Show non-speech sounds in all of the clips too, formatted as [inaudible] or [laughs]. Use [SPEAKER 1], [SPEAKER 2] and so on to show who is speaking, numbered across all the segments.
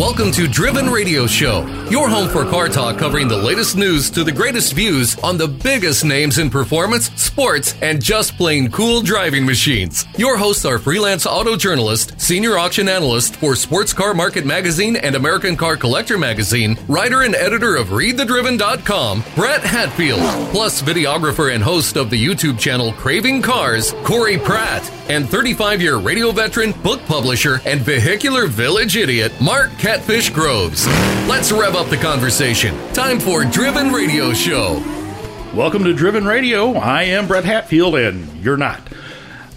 [SPEAKER 1] Welcome to Driven Radio Show, your home for car talk covering the latest news to the greatest views on the biggest names in performance, sports, and just plain cool driving machines. Your hosts are freelance auto journalist, senior auction analyst for Sports Car Market Magazine and American Car Collector Magazine, writer and editor of ReadTheDriven.com, Brett Hatfield, plus videographer and host of the YouTube channel Craving Cars, Corey Pratt, and 35 year radio veteran, book publisher, and vehicular village idiot, Mark Catfish Groves. Let's rev up the conversation. Time for Driven Radio Show.
[SPEAKER 2] Welcome to Driven Radio. I am Brett Hatfield, and you're not.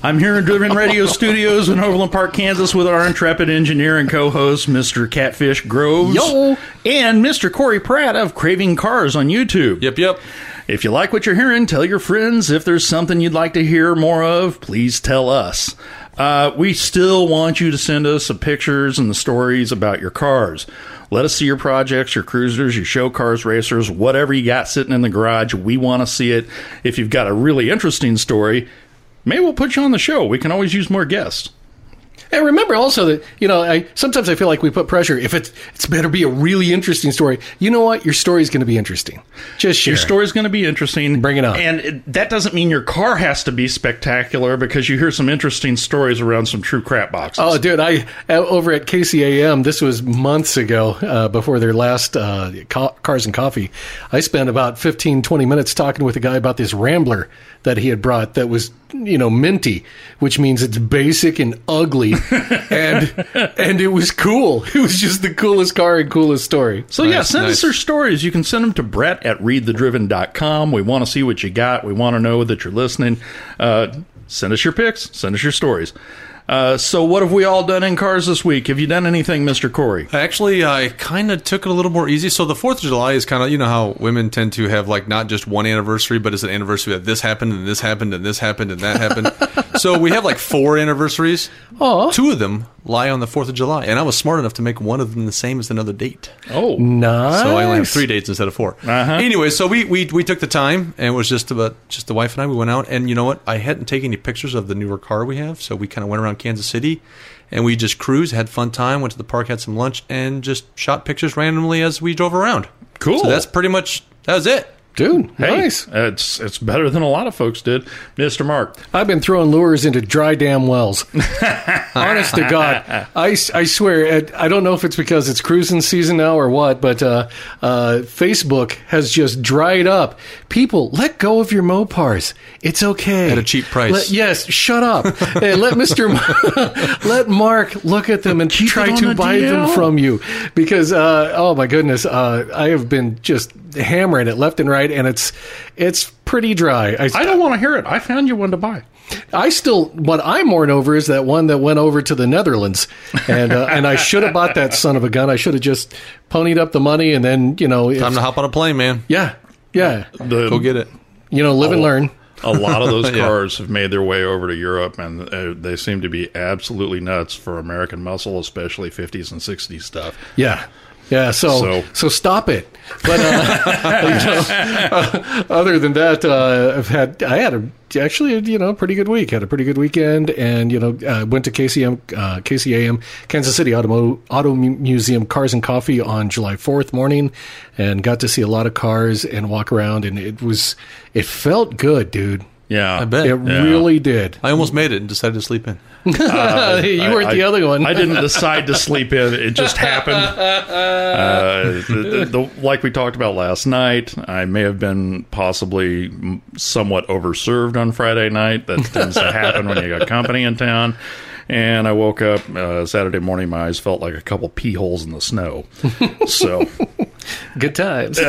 [SPEAKER 2] I'm here in Driven Radio [laughs] Studios in Overland Park, Kansas, with our intrepid engineer and co-host, Mr. Catfish Groves,
[SPEAKER 3] Yo.
[SPEAKER 2] and Mr. Corey Pratt of Craving Cars on YouTube.
[SPEAKER 3] Yep, yep.
[SPEAKER 2] If you like what you're hearing, tell your friends. If there's something you'd like to hear more of, please tell us. Uh, we still want you to send us some pictures and the stories about your cars. Let us see your projects, your cruisers, your show cars, racers, whatever you got sitting in the garage. We want to see it. If you've got a really interesting story, maybe we'll put you on the show. We can always use more guests.
[SPEAKER 3] And remember also that you know, I sometimes I feel like we put pressure. If it's it's better be a really interesting story. You know what? Your story's going to be interesting. Just share.
[SPEAKER 2] Your story's going to be interesting.
[SPEAKER 3] Bring it up.
[SPEAKER 2] And it, that doesn't mean your car has to be spectacular because you hear some interesting stories around some true crap boxes.
[SPEAKER 3] Oh, dude! I uh, over at KCAM. This was months ago, uh, before their last uh, ca- cars and coffee. I spent about 15, 20 minutes talking with a guy about this Rambler that he had brought that was you know minty, which means it's basic and ugly, [laughs] and and it was cool. It was just the coolest car and coolest story.
[SPEAKER 2] So yeah,
[SPEAKER 4] Nice,
[SPEAKER 2] send us your stories. You can send them to Brett at readthedriven.com. We want to see what you got. We want to know that you're listening. Uh, send us your pics. Send us your stories. Uh, so what have we all done in cars this week? Have you done anything, Mr. Corey?
[SPEAKER 4] Actually, I kind of took it a little more easy. So the Fourth of July is kind of you know how women tend to have like not just one anniversary, but it's an anniversary that this happened and this happened and this happened and that happened. [laughs] so we have like four anniversaries.
[SPEAKER 3] Aw.
[SPEAKER 4] Two of them lie on the Fourth of July, and I was smart enough to make one of them the same as another date.
[SPEAKER 2] Oh,
[SPEAKER 3] Nice.
[SPEAKER 4] So I only have three dates instead of 4
[SPEAKER 2] Uh-huh.
[SPEAKER 4] Anyway, so we, we we took the time, and it was just about just the wife and I. We went out, and you know what? I hadn't taken any pictures of the newer car we have, so we kind of went around Kansas City, and we just cruised, had fun time, went to the park, had some lunch, and just shot pictures randomly as we drove around.
[SPEAKER 2] Cool.
[SPEAKER 4] So that's pretty much that was it.
[SPEAKER 3] Dude.
[SPEAKER 2] hey,
[SPEAKER 3] Nice.
[SPEAKER 2] it's it's better than a lot of folks did, Mr. Mark.
[SPEAKER 3] I've been throwing lures into dry damn wells. [laughs] Honest to God, I, I swear, I- I don't know if it's because it's cruising season now or what, but uh, uh, Facebook has just dried up. People, let go of your Mopars. It's okay
[SPEAKER 4] At a cheap price.
[SPEAKER 3] Let- yes, shut up. hey, let Mister, [laughs] let Mark look at them and try to
[SPEAKER 2] the
[SPEAKER 3] buy them from you because uh, oh my goodness, uh, I have been just hammering it left and right, and it's it's pretty dry.
[SPEAKER 2] I don't want to hear it. I found you one to buy.
[SPEAKER 3] I still what I mourn over is that one that went over to the Netherlands, and uh, and I should have bought that [laughs] son of a gun. I should have just ponied up the money and then you know,
[SPEAKER 4] Time to hop on a plane, man.
[SPEAKER 3] yeah, yeah,
[SPEAKER 2] The,
[SPEAKER 4] Go get it.
[SPEAKER 3] you know, live and learn.
[SPEAKER 2] a lot of those [laughs]
[SPEAKER 4] Yeah.
[SPEAKER 2] cars have made their way over to Europe, and uh, they seem to be absolutely nuts for American muscle, especially 50s and 60s stuff.
[SPEAKER 3] Yeah. Yeah, so, so
[SPEAKER 2] So-
[SPEAKER 3] stop it. But uh, [laughs] you know, uh, other than that, uh, I've had I had a actually you know pretty good week. Had a pretty good weekend, and you know uh, went to KCM uh, KCAM Kansas City Auto Auto Museum Cars and Coffee on July fourth morning, and got to see a lot of cars and walk around, and it was it felt good, dude.
[SPEAKER 2] Yeah,
[SPEAKER 4] I bet.
[SPEAKER 3] It
[SPEAKER 2] Yeah.
[SPEAKER 3] really did.
[SPEAKER 4] I almost made it and decided to sleep in. [laughs]
[SPEAKER 3] you weren't the
[SPEAKER 2] I-
[SPEAKER 3] other one.
[SPEAKER 2] I didn't decide to sleep in; it just happened. [laughs] Uh, the, the, the, like we talked about last night, I may have been possibly somewhat overserved on Friday night. That tends to happen when you got company in town. And I woke up uh, Saturday morning. My eyes felt like a couple pee holes in the snow. [laughs] So
[SPEAKER 3] good times.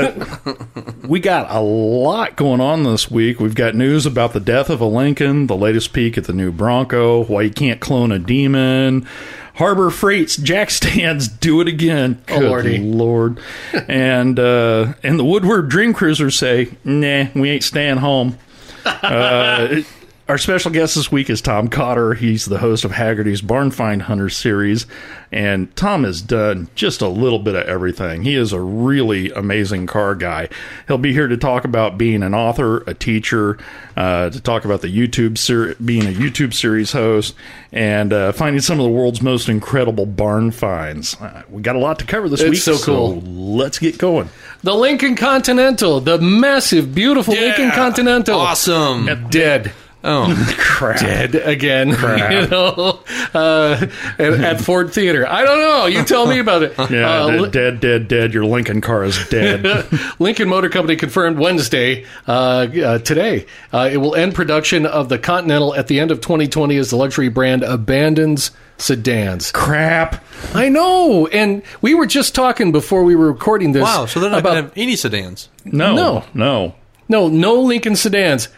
[SPEAKER 2] we got a lot going on this week. We've got news about the death of a Lincoln, the latest peek at the new Bronco, why you can't clone a demon, Harbor Freight's jack stands [laughs] do it again.
[SPEAKER 3] Oh,
[SPEAKER 2] Good
[SPEAKER 3] Lordy.
[SPEAKER 2] lord. [laughs] and uh, and the Woodward Dream Cruisers say, nah, we ain't staying home. Uh, Our special guest this week is Tom Cotter. He's the host of Hagerty's Barn Find Hunter series, and Tom has done just a little bit of everything. He is a really amazing car guy. He'll be here to talk about being an author, a teacher, uh, to talk about the YouTube ser- being a YouTube series host, and uh, finding some of the world's most incredible barn finds. Uh, we got a lot to cover this
[SPEAKER 3] It's
[SPEAKER 2] week,
[SPEAKER 3] so cool.
[SPEAKER 2] let's get going.
[SPEAKER 3] The Lincoln Continental, the massive, beautiful Lincoln Continental,
[SPEAKER 4] Awesome.
[SPEAKER 3] dead.
[SPEAKER 4] Oh, [laughs]
[SPEAKER 2] Crap.
[SPEAKER 3] dead again. [laughs] You know, uh, at, at Ford Theater. I don't know. You tell me about it. [laughs]
[SPEAKER 2] Yeah,
[SPEAKER 3] Uh,
[SPEAKER 2] dead,
[SPEAKER 3] Li-
[SPEAKER 2] dead, dead, dead. Your Lincoln car is dead.
[SPEAKER 3] Lincoln Motor Company confirmed Wednesday, uh, uh, today, uh, it will end production of the Continental at the end of 2020 as the luxury brand abandons sedans.
[SPEAKER 2] Crap.
[SPEAKER 3] I know, and we were just talking before we were recording this.
[SPEAKER 4] wow. So they're not
[SPEAKER 3] about
[SPEAKER 4] going to have any sedans.
[SPEAKER 2] No,
[SPEAKER 3] No.
[SPEAKER 2] no.
[SPEAKER 3] No, no Lincoln sedans.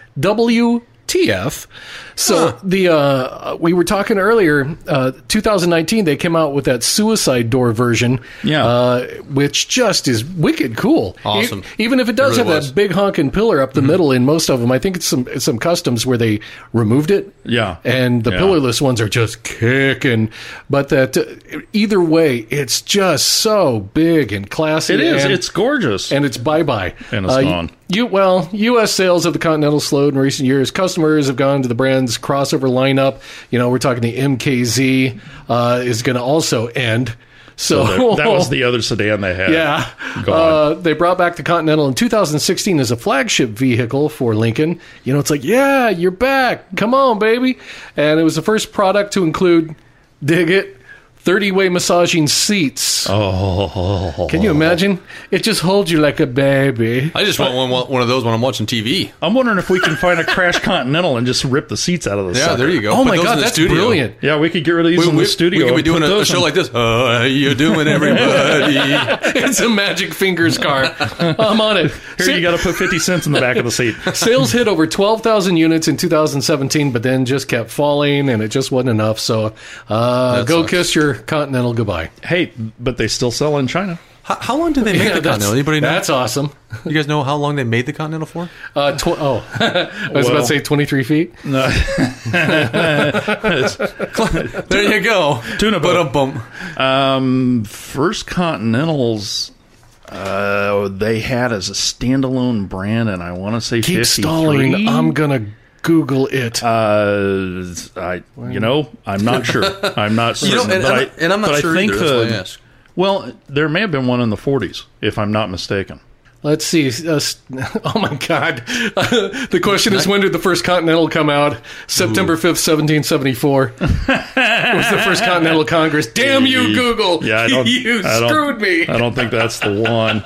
[SPEAKER 3] WTF. So
[SPEAKER 4] Huh.
[SPEAKER 3] the uh, we were talking earlier. Uh, 2019, they came out with that suicide door version.
[SPEAKER 2] Yeah.
[SPEAKER 3] uh, which just is wicked cool.
[SPEAKER 4] Awesome.
[SPEAKER 3] Even if it does
[SPEAKER 4] It really
[SPEAKER 3] have
[SPEAKER 4] was.
[SPEAKER 3] that big honking pillar up the middle in most of them, I think it's some it's some customs where they removed it.
[SPEAKER 2] Yeah.
[SPEAKER 3] and the
[SPEAKER 2] Yeah.
[SPEAKER 3] pillarless ones are just kicking. But that uh, either way, it's just so big and classy.
[SPEAKER 2] It is.
[SPEAKER 3] and-
[SPEAKER 2] it's gorgeous.
[SPEAKER 3] and it's bye bye.
[SPEAKER 2] And it's gone.
[SPEAKER 3] You well, U.S. sales of the Continental slowed in recent years. Customers have gone to the brand's crossover lineup. You know, we're talking the MKZ uh, is going to also end. So,
[SPEAKER 2] that, that was the [laughs] other sedan they had.
[SPEAKER 3] yeah. Uh, they brought back the Continental in 2016 as a flagship vehicle for Lincoln. You know, it's like, yeah, you're back. Come on, baby. And it was the first product to include, dig it, 30 way massaging seats.
[SPEAKER 2] Oh.
[SPEAKER 3] Can you imagine? It just holds you like a baby.
[SPEAKER 4] I just want one, one of those when I'm watching TV.
[SPEAKER 2] I'm wondering if we can find a crash Continental and just rip the seats out of the
[SPEAKER 4] Yeah,
[SPEAKER 2] sucker.
[SPEAKER 4] there you go.
[SPEAKER 3] Oh
[SPEAKER 4] Put
[SPEAKER 3] my
[SPEAKER 4] those
[SPEAKER 3] god,
[SPEAKER 4] the
[SPEAKER 3] that's
[SPEAKER 4] studio.
[SPEAKER 3] brilliant!
[SPEAKER 2] Yeah, we could get rid of these
[SPEAKER 4] We,
[SPEAKER 2] in
[SPEAKER 4] we,
[SPEAKER 2] the studio.
[SPEAKER 4] we could be
[SPEAKER 2] and
[SPEAKER 4] doing
[SPEAKER 2] put
[SPEAKER 4] a, a
[SPEAKER 2] those
[SPEAKER 4] show
[SPEAKER 2] in-
[SPEAKER 4] like this. Uh, how you doing, everybody? [laughs]
[SPEAKER 3] it's a magic fingers car. [laughs] I'm on it.
[SPEAKER 2] Here, you got to put 50 cents in the back of the seat. [laughs]
[SPEAKER 3] Sales hit over 12,000 units in 2017, but then just kept falling, and it just wasn't enough. So, uh, go
[SPEAKER 4] sucks.
[SPEAKER 3] kiss your Continental goodbye.
[SPEAKER 2] Hey, but they still sell in China.
[SPEAKER 4] how, how long did they make
[SPEAKER 3] Yeah,
[SPEAKER 4] the
[SPEAKER 3] that's-
[SPEAKER 4] Continental? Anybody know?
[SPEAKER 3] That's awesome.
[SPEAKER 4] You guys know how long they made the Continental for?
[SPEAKER 3] Uh, tw- oh, [laughs] I was about
[SPEAKER 2] Well-
[SPEAKER 3] to say 23 feet.
[SPEAKER 2] No. [laughs] [laughs]
[SPEAKER 4] There you go.
[SPEAKER 2] Tuna
[SPEAKER 4] But a
[SPEAKER 2] boat.
[SPEAKER 4] bump.
[SPEAKER 2] Um, first Continentals, uh, they had as a standalone brand, and I want to say
[SPEAKER 3] Keep
[SPEAKER 2] 53.
[SPEAKER 3] stalling. I'm gonna Google it.
[SPEAKER 2] Uh, I, you know, I'm not sure. [laughs] I'm not
[SPEAKER 4] You know, and,
[SPEAKER 2] but
[SPEAKER 4] and,
[SPEAKER 2] I,
[SPEAKER 4] and I'm not
[SPEAKER 2] but
[SPEAKER 4] sure
[SPEAKER 2] I think
[SPEAKER 4] either. That's why I ask.
[SPEAKER 2] well, there may have been one in the 40s, if I'm not mistaken.
[SPEAKER 3] Let's see. Uh, [laughs] oh my God! [laughs] the question is, when did the first Continental come out? September fifth, seventeen seventy-four. it was the first Continental Congress. Damn you, Google!
[SPEAKER 2] Yeah, I don't.
[SPEAKER 3] you
[SPEAKER 2] I don't-
[SPEAKER 3] screwed me.
[SPEAKER 2] I don't think that's the one.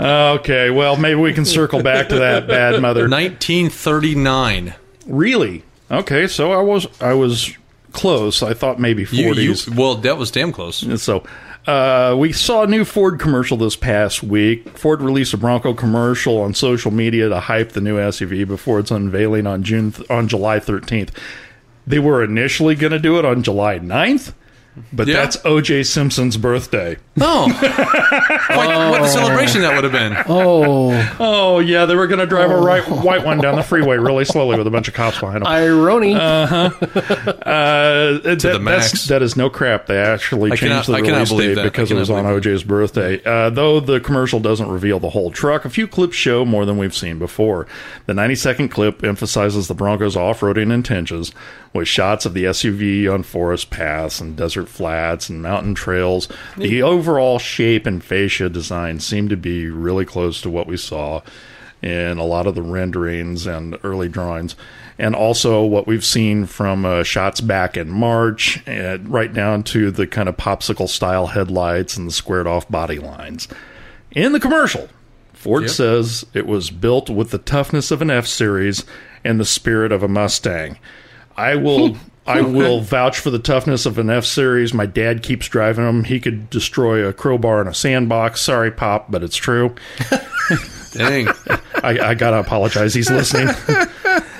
[SPEAKER 2] Okay, well, maybe we can circle back to that bad mother.
[SPEAKER 4] 1939.
[SPEAKER 2] Really? Okay, so I was I was close. I thought maybe
[SPEAKER 4] You, you, well, that was damn close.
[SPEAKER 2] So uh, we saw a new Ford commercial this past week. Ford released a Bronco commercial on social media to hype the new SUV before its unveiling on June on July 13th. They were initially going to do it on July 9th, but
[SPEAKER 4] Yeah.
[SPEAKER 2] that's O.J. Simpson's birthday.
[SPEAKER 4] Oh, [laughs] like, what a celebration that would have been.
[SPEAKER 3] Oh,
[SPEAKER 2] Oh yeah, they were going to drive a right, white one down the freeway really slowly with a bunch of cops behind them.
[SPEAKER 3] irony. [laughs]
[SPEAKER 2] Uh, that,
[SPEAKER 4] the max.
[SPEAKER 2] that's, that is no crap. They actually
[SPEAKER 4] I
[SPEAKER 2] changed
[SPEAKER 4] cannot-
[SPEAKER 2] the
[SPEAKER 4] I cannot
[SPEAKER 2] release date
[SPEAKER 4] that.
[SPEAKER 2] Because it was on OJ's birthday. Uh, though the commercial doesn't reveal the whole truck, a few clips show more than we've seen before. The 90 second clip emphasizes the Bronco's off roading intentions with shots of the SUV on forest paths and desert flats and mountain trails. The overall shape and fascia design seem to be really close to what we saw in a lot of the renderings and early drawings, and also what we've seen from uh, shots back in March, and right down to the kind of popsicle style headlights and the squared off body lines. In the commercial, Ford
[SPEAKER 4] Yep.
[SPEAKER 2] says it was built with the toughness of an F Series and the spirit of a Mustang. I will. [laughs] I will vouch for the toughness of an F Series. My dad keeps driving them. He could destroy a crowbar in a sandbox. Sorry, Pop, but it's true.
[SPEAKER 4] Dang. [laughs]
[SPEAKER 2] I, I gotta apologize. He's listening. [laughs]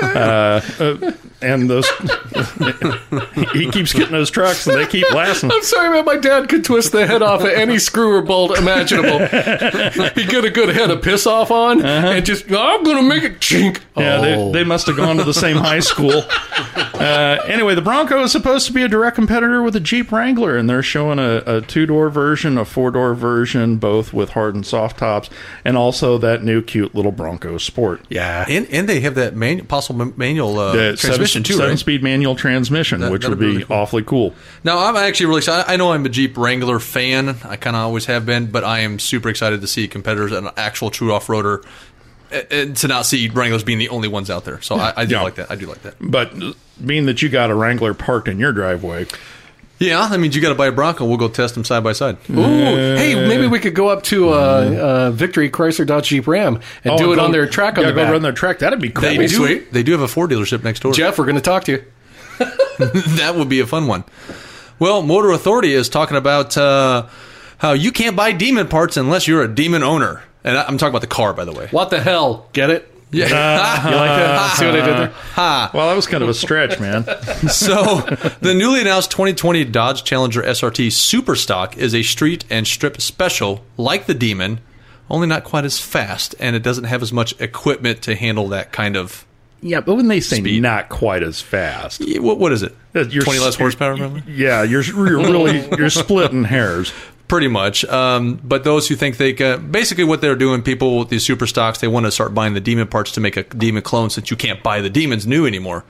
[SPEAKER 2] Uh, uh, and those [laughs] he keeps getting those trucks, and they keep lasting.
[SPEAKER 3] I'm sorry, man. My dad could twist the head off of any screw or bolt imaginable. He'd get a good head of piss off on, and just I'm gonna make it chink.
[SPEAKER 2] Yeah,
[SPEAKER 3] oh.
[SPEAKER 2] they, they must have gone to the same high school. Uh, anyway, the Bronco is supposed to be a direct competitor with the Jeep Wrangler, and they're showing a, a two door version, a four door version, both with hard and soft tops, and also that new cute little Bronco Sport.
[SPEAKER 3] yeah.
[SPEAKER 4] And, and they have that manu- possible manual uh,
[SPEAKER 2] The
[SPEAKER 4] transmission
[SPEAKER 2] seven,
[SPEAKER 4] too,
[SPEAKER 2] seven
[SPEAKER 4] right?
[SPEAKER 2] speed manual transmission,
[SPEAKER 4] That-
[SPEAKER 2] which
[SPEAKER 4] that'd be really cool.
[SPEAKER 2] awfully cool.
[SPEAKER 4] Now, I'm actually really excited. I know I'm a Jeep Wrangler fan. I kind of always have been, but I am super excited to see competitors, an actual true off roader, and to not see Wranglers being the only ones out there. So I, I do
[SPEAKER 2] Yeah.
[SPEAKER 4] like that. I do like that.
[SPEAKER 2] But being that you got a Wrangler parked in your driveway,
[SPEAKER 4] Yeah, that means you got to buy a Bronco. We'll go test them side by side.
[SPEAKER 3] Ooh, hey, maybe we could go up to uh, uh, Victory Chrysler Dodge Jeep Ram and do
[SPEAKER 2] Oh,
[SPEAKER 3] it
[SPEAKER 2] go-
[SPEAKER 3] on their track on
[SPEAKER 2] yeah,
[SPEAKER 3] the
[SPEAKER 2] go
[SPEAKER 3] back.
[SPEAKER 2] run their track. That'd be cool.
[SPEAKER 4] They
[SPEAKER 3] be
[SPEAKER 4] do.
[SPEAKER 3] sweet.
[SPEAKER 4] They do have a Ford dealership next door.
[SPEAKER 3] Jeff, we're going to talk to you. [laughs]
[SPEAKER 4] that would be a fun one. Well, Motor Authority is talking about uh, how you can't buy Demon parts unless you're a Demon owner. And I- I'm talking about the car, by the way.
[SPEAKER 3] What the hell? Get it?
[SPEAKER 4] Yeah. [laughs]
[SPEAKER 3] You like that? [laughs] See what I did there? [laughs]
[SPEAKER 2] Well, that was kind of a stretch, man.
[SPEAKER 4] so, the newly announced 2020 Dodge Challenger SRT Superstock is a street and strip special like the Demon, only not quite as fast, and it doesn't have as much equipment to handle that kind of.
[SPEAKER 2] Yeah, but when they say
[SPEAKER 4] Speed.
[SPEAKER 2] not quite as fast,
[SPEAKER 4] Yeah, What, what is it?
[SPEAKER 2] You're
[SPEAKER 4] 20 less horsepower, remember?
[SPEAKER 2] yeah, you're, you're really you're splitting hairs.
[SPEAKER 4] Pretty much. Um, but those who think they can, basically what they're doing, people with these super stocks, they want to start buying the demon parts to make a demon clone since you can't buy the demons new anymore.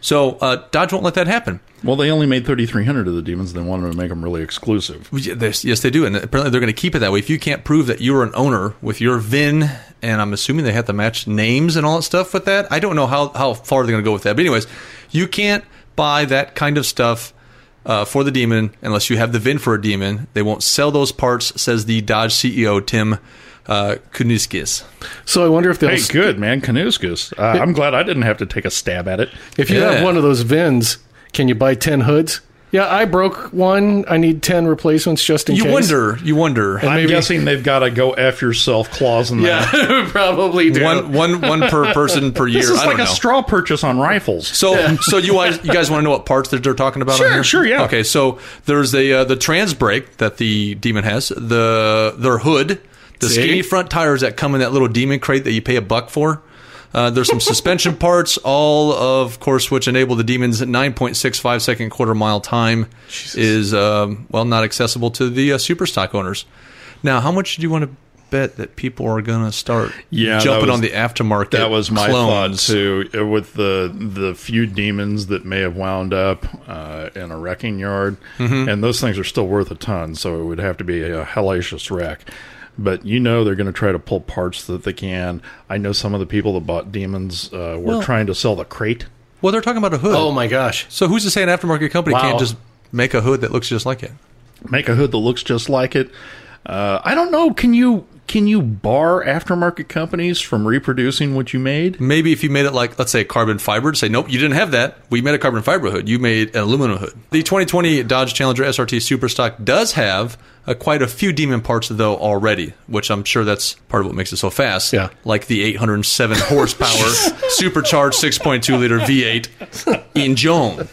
[SPEAKER 4] So uh, Dodge won't let that happen.
[SPEAKER 2] Well, they only made 3,300 of the demons. They wanted to make them really exclusive.
[SPEAKER 4] Yes, they do, and apparently they're going to keep it that way. If you can't prove that you're an owner with your VIN, and I'm assuming they have to match names and all that stuff with that. I don't know how how far they're going to go with that, but anyways, you can't buy that kind of stuff uh, for the demon unless you have the VIN for a demon. They won't sell those parts, says the Dodge CEO Tim uh, Kuniskis.
[SPEAKER 3] So I wonder if they'll.
[SPEAKER 2] Hey, good man, Kanuskas. Uh, I'm glad I didn't have to take a stab at it.
[SPEAKER 3] If you
[SPEAKER 4] Yeah.
[SPEAKER 3] have one of those VINs, can you buy 10 hoods? Yeah, I broke one. I need 10 replacements just in
[SPEAKER 4] You
[SPEAKER 3] case.
[SPEAKER 4] You wonder, you wonder.
[SPEAKER 2] I'm
[SPEAKER 3] maybe-
[SPEAKER 2] guessing they've got a go f yourself clause in that.
[SPEAKER 3] Yeah, [laughs] probably do.
[SPEAKER 4] One, one, one per person per year.
[SPEAKER 2] This is
[SPEAKER 4] I
[SPEAKER 2] like
[SPEAKER 4] don't
[SPEAKER 2] a
[SPEAKER 4] know.
[SPEAKER 2] straw purchase on rifles.
[SPEAKER 4] So, so you guys, you guys want to know what parts that they're talking about?
[SPEAKER 2] Sure,
[SPEAKER 4] on here?
[SPEAKER 2] sure, yeah.
[SPEAKER 4] Okay, so there's the uh, the trans brake that the demon has, the their hood, the
[SPEAKER 3] See?
[SPEAKER 4] skinny front tires that come in that little demon crate that you pay a buck for. Uh, there's some suspension [laughs] parts, all of course, which enable the demon's 9.65 second quarter mile time is um, well not accessible to the uh, super stock owners. Now, how much do you want to bet that people are going to start
[SPEAKER 2] Yeah,
[SPEAKER 4] jumping
[SPEAKER 2] was-
[SPEAKER 4] on the aftermarket?
[SPEAKER 2] That was my
[SPEAKER 4] clones?
[SPEAKER 2] thought too. uh, With the the few demons that may have wound up uh, in a wrecking yard,
[SPEAKER 4] Mm-hmm.
[SPEAKER 2] and those things are still worth a ton, so it would have to be a hellacious wreck. But you know they're going to try to pull parts that they can. I know some of the people that bought demons uh, were
[SPEAKER 4] Well-
[SPEAKER 2] trying to sell the crate.
[SPEAKER 4] Well, they're talking about a hood.
[SPEAKER 3] oh my gosh.
[SPEAKER 4] So who's to say an aftermarket company
[SPEAKER 3] Wow.
[SPEAKER 4] can't just make a hood that looks just like it?
[SPEAKER 2] make a hood that looks just like it. Uh, I don't know. Can you can you bar aftermarket companies from reproducing what you made?
[SPEAKER 4] Maybe if you made it like, let's say, carbon fiber, to say, nope, you didn't have that. We made a carbon fiber hood. You made an aluminum hood. The 2020 Dodge Challenger SRT Superstock does have uh, quite a few demon parts, though, already, which I'm sure that's part of what makes it so fast.
[SPEAKER 3] Yeah.
[SPEAKER 4] Like the 807 horsepower [laughs] supercharged 6.2 liter V8 in engine.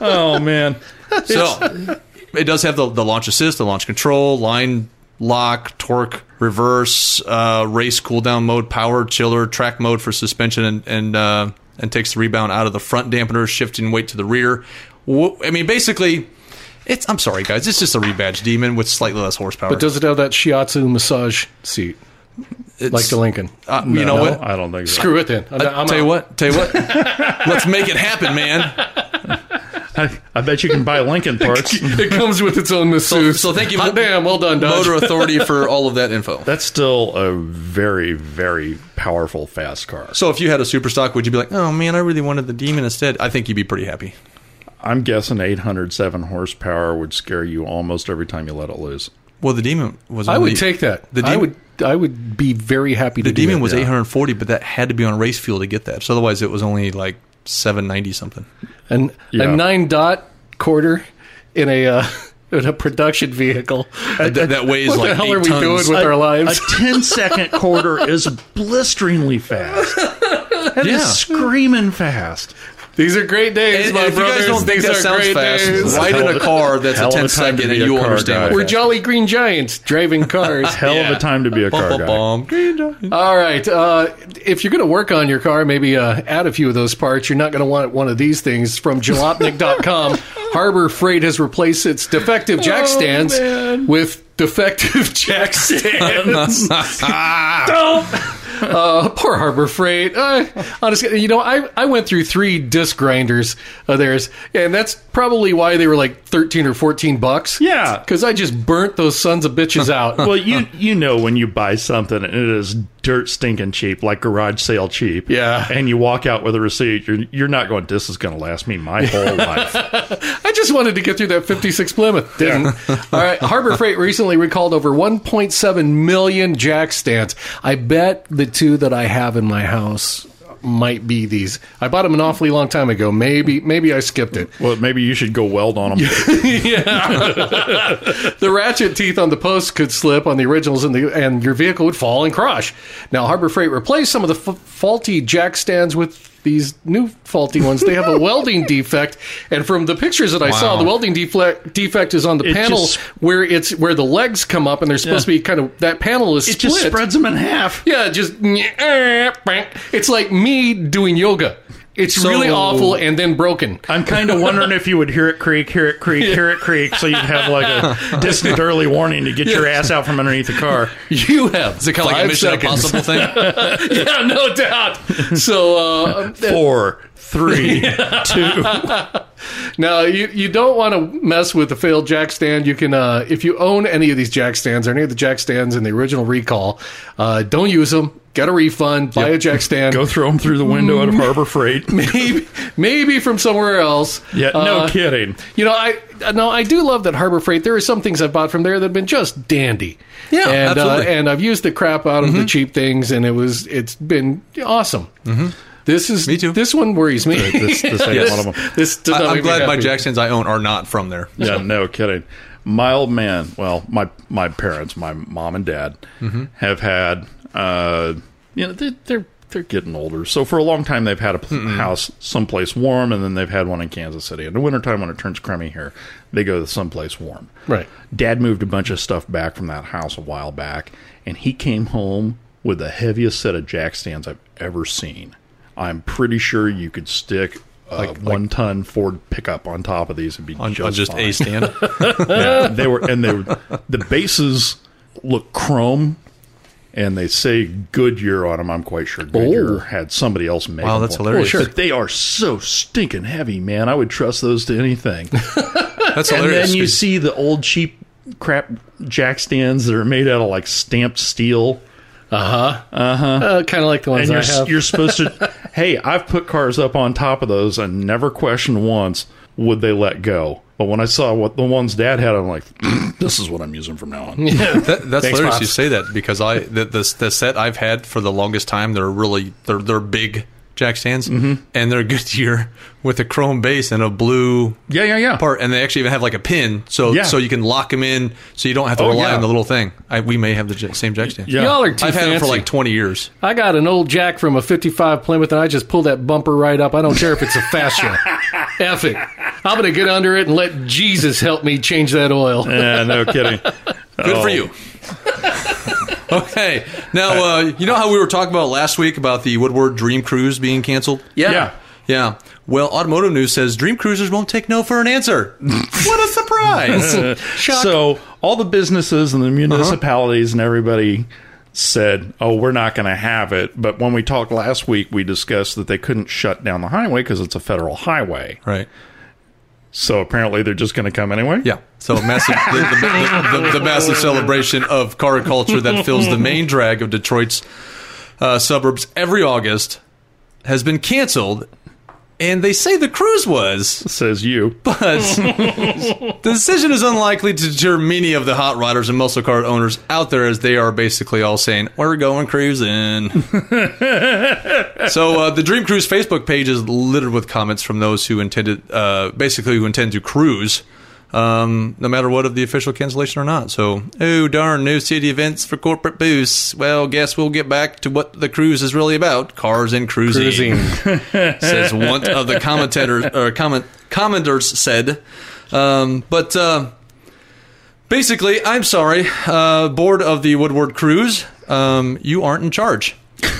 [SPEAKER 2] Oh man,
[SPEAKER 4] So it does have the, the launch assist, the launch control, line lock, torque, reverse, uh, race cooldown mode, power, chiller, track mode for suspension, and and, uh, and takes the rebound out of the front dampener, shifting weight to the rear. I mean, basically, it's. I'm sorry, guys. It's just a rebadged demon with slightly less horsepower.
[SPEAKER 3] But does it have that shiatsu massage seat
[SPEAKER 4] It's-
[SPEAKER 3] like the Lincoln?
[SPEAKER 4] Uh, you know
[SPEAKER 2] No,
[SPEAKER 4] what?
[SPEAKER 2] I don't think so.
[SPEAKER 3] Screw it then. I'm,
[SPEAKER 4] I,
[SPEAKER 3] I'm
[SPEAKER 4] tell you what. Tell you what. [laughs] Let's make it happen, man.
[SPEAKER 2] I, I bet you can buy Lincoln parts. [laughs]
[SPEAKER 3] It comes with its own masseuse.
[SPEAKER 4] so thank you,
[SPEAKER 3] Hot damn, well done, Dodge.
[SPEAKER 4] Motor Authority [laughs] for all of that info.
[SPEAKER 2] That's still a very, very powerful fast car.
[SPEAKER 4] So if you had a super stock, would you be like, oh man, I really wanted the demon instead? I think you'd be pretty happy.
[SPEAKER 2] I'm guessing 807 horsepower would scare you almost every time you let it loose.
[SPEAKER 4] Well, the demon was.
[SPEAKER 3] I
[SPEAKER 4] only-
[SPEAKER 3] would take that.
[SPEAKER 4] The
[SPEAKER 3] I
[SPEAKER 4] demon-
[SPEAKER 3] would. I would be very happy to
[SPEAKER 4] The
[SPEAKER 3] do
[SPEAKER 4] demon
[SPEAKER 3] that.
[SPEAKER 4] was
[SPEAKER 3] Yeah.
[SPEAKER 4] 840, but that had to be on race fuel to get that. So otherwise, it was only like 790 something.
[SPEAKER 3] and
[SPEAKER 2] Yeah.
[SPEAKER 3] a nine dot quarter in a uh, in a production vehicle.
[SPEAKER 4] That, that weighs
[SPEAKER 3] What
[SPEAKER 4] like
[SPEAKER 3] the hell
[SPEAKER 4] eight
[SPEAKER 3] are we
[SPEAKER 4] tons.
[SPEAKER 3] doing with our lives?
[SPEAKER 2] A 10 second quarter is blisteringly fast. [laughs] That is
[SPEAKER 4] Yeah.
[SPEAKER 2] screaming fast.
[SPEAKER 3] These are great days,
[SPEAKER 4] And,
[SPEAKER 3] my
[SPEAKER 4] and if
[SPEAKER 3] brothers.
[SPEAKER 4] you guys don't think
[SPEAKER 3] These
[SPEAKER 4] that
[SPEAKER 3] are
[SPEAKER 4] sounds
[SPEAKER 3] great
[SPEAKER 4] fast,
[SPEAKER 3] days.
[SPEAKER 4] ride in a car that's a
[SPEAKER 2] Hell of a
[SPEAKER 4] 10
[SPEAKER 2] time to
[SPEAKER 4] second
[SPEAKER 2] be
[SPEAKER 4] and
[SPEAKER 2] a
[SPEAKER 4] you
[SPEAKER 2] car
[SPEAKER 4] understand
[SPEAKER 2] guy.
[SPEAKER 3] We're jolly green giants driving cars. [laughs]
[SPEAKER 2] Hell of a time to be a car
[SPEAKER 4] Bum,
[SPEAKER 2] guy.
[SPEAKER 4] bum, bum.
[SPEAKER 3] All right. Uh, if you're going to work on your car, maybe uh, add a few of those parts. You're not going to want one of these things from jalopnik.com. [laughs] Harbor Freight has replaced its defective jack stands with defective [laughs] jack stands. Uh, poor Harbor Freight. Uh, honestly, you know, I, I went through three disc grinders of theirs, and that's probably why they were like 13 or 14 bucks.
[SPEAKER 2] Yeah.
[SPEAKER 3] Because I just burnt those sons of bitches out.
[SPEAKER 2] well, you you know when you buy something and it is dirt stinking cheap, like garage sale cheap.
[SPEAKER 3] Yeah.
[SPEAKER 2] And you walk out with a receipt, you're you're not going. This is going to last me my [laughs] whole life.
[SPEAKER 3] I just wanted to get through that 56 Plymouth. Didn't. [laughs] All right. Harbor Freight recently recalled over 1.7 million jack stands. I bet the two that I have in my house might be these. I bought them an awfully long time ago. Maybe maybe I skipped it.
[SPEAKER 2] Well, maybe you should go weld on them. [laughs]
[SPEAKER 3] Yeah, the ratchet teeth on the post could slip on the originals, and the and your vehicle would fall and crush. Now, Harbor Freight replaced some of the f- faulty jack stands with these new faulty ones. They have a welding defect, and from the pictures that I saw, the welding deflect, defect is on the
[SPEAKER 2] It
[SPEAKER 3] panel
[SPEAKER 2] just-
[SPEAKER 3] where it's where the legs come up, and they're supposed
[SPEAKER 2] Yeah.
[SPEAKER 3] to be kind of that panel is
[SPEAKER 2] It
[SPEAKER 3] split.
[SPEAKER 2] just spreads them in half.
[SPEAKER 3] Yeah, just [laughs] it's like me doing yoga. It's
[SPEAKER 4] So-
[SPEAKER 3] really awful and then broken.
[SPEAKER 2] I'm kind of wondering if you would hear it creak, hear it creak, hear it creak, so you'd have like a [laughs] distant early warning to get your ass out from underneath the car.
[SPEAKER 3] You have
[SPEAKER 4] Is it kind of like a
[SPEAKER 3] five
[SPEAKER 4] Mission
[SPEAKER 3] seconds.
[SPEAKER 4] Impossible thing? [laughs]
[SPEAKER 3] yeah, no doubt. So uh,
[SPEAKER 2] Four, three, [laughs] two.
[SPEAKER 3] now you you don't want to mess with the failed jack stand. You can uh, if you own any of these jack stands or any of the jack stands in the original recall, uh, don't use them. Get a refund. Buy a jack stand.
[SPEAKER 2] Go throw them through the window at Harbor Freight. [laughs]
[SPEAKER 3] maybe maybe from somewhere else.
[SPEAKER 2] Yeah, no
[SPEAKER 3] Uh,
[SPEAKER 2] kidding.
[SPEAKER 3] You know, I no, I do love that Harbor Freight. There are some things I've bought from there that have been just dandy.
[SPEAKER 4] Yeah,
[SPEAKER 3] and
[SPEAKER 4] absolutely.
[SPEAKER 3] Uh, and I've used the crap out of the cheap things, and it was it's been awesome. This is
[SPEAKER 4] Me too.
[SPEAKER 3] This one worries me.
[SPEAKER 2] This, this [laughs] ain't
[SPEAKER 4] Yes.
[SPEAKER 2] one of them.
[SPEAKER 3] This does
[SPEAKER 4] I, I'm glad my
[SPEAKER 3] happy.
[SPEAKER 4] jack stands I own are not from there.
[SPEAKER 2] Yeah, no kidding. My old man, well, my my parents, my mom and dad, have had, uh, you know, they, they're they're getting older. So for a long time, they've had a pl- house someplace warm, and then they've had one in Kansas City. In the wintertime, when it turns crummy here, they go to someplace warm.
[SPEAKER 3] Right.
[SPEAKER 2] Dad moved a bunch of stuff back from that house a while back, and he came home with the heaviest set of jack stands I've ever seen. I'm pretty sure you could stick uh, a
[SPEAKER 4] Like-
[SPEAKER 2] one ton Ford pickup on top of these and be
[SPEAKER 4] On
[SPEAKER 2] just,
[SPEAKER 4] on just a stand. [laughs]
[SPEAKER 2] yeah, they were, and they were, the bases look chrome, and they say Goodyear on them. I'm quite sure Goodyear
[SPEAKER 3] Oh.
[SPEAKER 2] had somebody else make.
[SPEAKER 4] Wow, that's hilarious.
[SPEAKER 3] sure.
[SPEAKER 2] But they are so stinking heavy, man. I would trust those to anything. [laughs]
[SPEAKER 4] That's
[SPEAKER 2] and
[SPEAKER 4] hilarious.
[SPEAKER 2] then you see the old cheap crap jack stands that are made out of like stamped steel.
[SPEAKER 3] Uh, huh. Uh huh. kind of like the ones
[SPEAKER 2] and you're,
[SPEAKER 3] have.
[SPEAKER 2] you're supposed to [laughs] hey i've put cars up on top of those and never questioned once would they let go but when i saw what the ones dad had i'm like [laughs] this is what i'm using from now on
[SPEAKER 4] That, that's [laughs]
[SPEAKER 3] Thanks,
[SPEAKER 4] hilarious
[SPEAKER 3] Pops.
[SPEAKER 4] you say that because I the, the the set I've had for the longest time they're really they're they're big jack stands
[SPEAKER 2] Mm-hmm.
[SPEAKER 4] and they're Goodyear [laughs] with a chrome base and a blue
[SPEAKER 2] yeah yeah yeah
[SPEAKER 4] part and they actually even have like a pin so
[SPEAKER 2] Yeah.
[SPEAKER 4] so you can lock them in so you don't have to
[SPEAKER 2] Oh,
[SPEAKER 4] rely
[SPEAKER 2] yeah.
[SPEAKER 4] on the little thing. I, we may have the j- same jack stand.
[SPEAKER 2] Yeah.
[SPEAKER 3] Y'all are too
[SPEAKER 4] I've had
[SPEAKER 3] fancy.
[SPEAKER 4] them for like 20 years.
[SPEAKER 3] I got an old jack from a 55 Plymouth, and I just pull that bumper right up. I don't care if it's a fascia. [laughs] F it. I'm going to get under it and let Jesus help me change that oil.
[SPEAKER 2] yeah no kidding
[SPEAKER 4] Good
[SPEAKER 2] Oh.
[SPEAKER 4] for you. [laughs] okay. Now, uh, you know how we were talking about last week about the Woodward Dream Cruise being canceled?
[SPEAKER 2] yeah
[SPEAKER 4] Yeah. Well, Automotive News says Dream Cruisers won't take no for an answer. [laughs] what a surprise! [laughs]
[SPEAKER 2] so all the businesses and the municipalities and everybody said oh we're not going to have it but when we talked last week we discussed that they couldn't shut down the highway because it's a federal highway
[SPEAKER 4] right.
[SPEAKER 2] So apparently they're just going to come anyway
[SPEAKER 4] Yeah. So massive, the, the, the, the, the massive [laughs] celebration of car culture that fills the main drag of Detroit's uh, suburbs every August has been canceled. And they say the cruise was,
[SPEAKER 2] says you.
[SPEAKER 4] But [laughs] the decision is unlikely to deter many of the hot rodders and muscle car owners out there, as they are basically all saying, "We're going cruising." [laughs] so uh, the Dream Cruise Facebook page is littered with comments from those who intended, uh, basically, who intend to cruise um, no matter what of the official cancellation or not. So, oh darn, no city events for corporate booths. Well, guess we'll get back to what the cruise is really about: cars and cruising.
[SPEAKER 3] Cruising. [laughs]
[SPEAKER 4] says one of the commentators or comment commenters said. Um, but uh, basically, I'm sorry, uh, board of the Woodward Cruise, um, you aren't in charge. [laughs]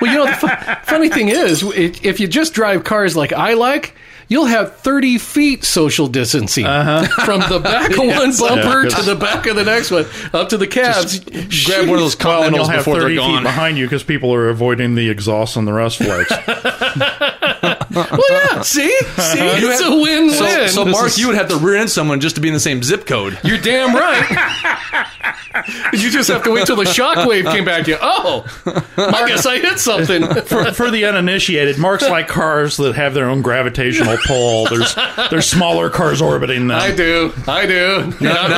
[SPEAKER 3] Well, you know, the fu- funny thing is, if you just drive cars like I like, you'll have 30 feet social distancing uh-huh. [laughs] from the back [laughs] of one bumper
[SPEAKER 2] Yeah,
[SPEAKER 3] to
[SPEAKER 2] 'cause-
[SPEAKER 3] the back of the next one, up to the cabs.
[SPEAKER 4] Grab one of those
[SPEAKER 2] Well, and you'll
[SPEAKER 4] continentals
[SPEAKER 2] have
[SPEAKER 4] before
[SPEAKER 2] 30
[SPEAKER 4] they're
[SPEAKER 2] feet behind you because people are avoiding the exhaust on the rust flakes. [laughs]
[SPEAKER 3] Well, yeah, see? See? Uh-huh. It's a win-win.
[SPEAKER 4] So, so Mark,
[SPEAKER 3] is-
[SPEAKER 4] you would have to rear end someone just to be in the same zip code.
[SPEAKER 3] You're damn right. You just have to wait till the shockwave came back to you. Oh, I guess I hit something. [laughs]
[SPEAKER 2] for, for the uninitiated, Mark's like cars that have their own gravitational [laughs] pull. There's there's smaller cars orbiting them.
[SPEAKER 3] I do. I do. You're not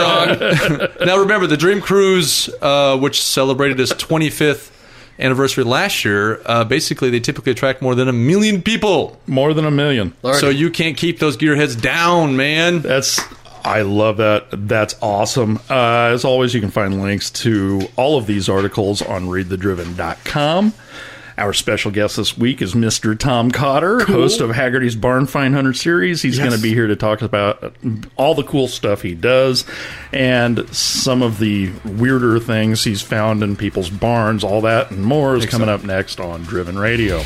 [SPEAKER 3] wrong. [laughs]
[SPEAKER 4] now remember the Dream Cruise, uh, which celebrated its 25th anniversary last year. Uh, basically, they typically attract more than a million people,
[SPEAKER 2] More than a million.
[SPEAKER 4] so you can't keep those gearheads down, man.
[SPEAKER 2] That's I love that. That's awesome. Uh, as always, you can find links to all of these articles on readthedriven.com. Our special guest this week is Mr. Tom Cotter, host of Hagerty's Barn Find Hunter series. He's going to be here to talk about all the cool stuff he does and some of the weirder things he's found in people's barns. All that and more is coming up next on Driven Radio.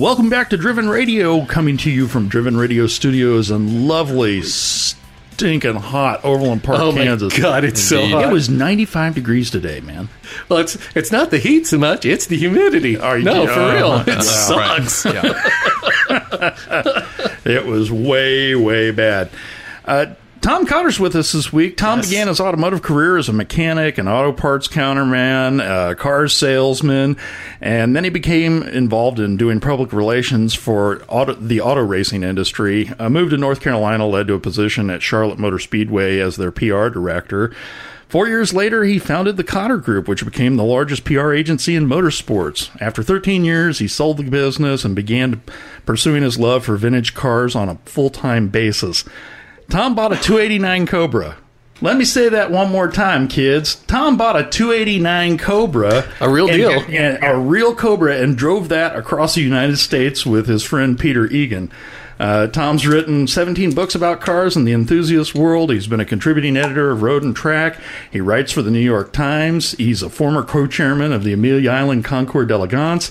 [SPEAKER 2] Welcome back to Driven Radio, coming to you from Driven Radio Studios in lovely, stinking hot Overland Park,
[SPEAKER 3] Oh my
[SPEAKER 2] Kansas.
[SPEAKER 3] God, it's so hot.
[SPEAKER 2] It was 95 degrees today, man.
[SPEAKER 3] Well, it's it's not the heat so much; it's the humidity.
[SPEAKER 2] Are you-
[SPEAKER 3] no, for
[SPEAKER 2] oh,
[SPEAKER 3] real,
[SPEAKER 2] my
[SPEAKER 3] it
[SPEAKER 2] God.
[SPEAKER 3] sucks.
[SPEAKER 4] Yeah. [laughs]
[SPEAKER 2] It was way, way bad. Uh, Tom Cotter's with us this week. Tom began his automotive career as a mechanic, an auto parts counterman, a car salesman, and then he became involved in doing public relations for auto, the auto racing industry. A move to North Carolina, led to a position at Charlotte Motor Speedway as their PR director. Four years later, he founded the Cotter Group, which became the largest PR agency in motorsports. After 13 years, he sold the business and began pursuing his love for vintage cars on a full time basis. Tom bought a 289 Cobra. Let me say that one more time, kids. Tom bought a 289 Cobra,
[SPEAKER 3] A real deal.
[SPEAKER 2] and a real Cobra, and drove that across the United States with his friend Peter Egan. Uh, Tom's written 17 books about cars in the enthusiast world. He's been a contributing editor of Road and Track. He writes for the New York Times. He's a former co-chairman of the Amelia Island Concours d'Elegance.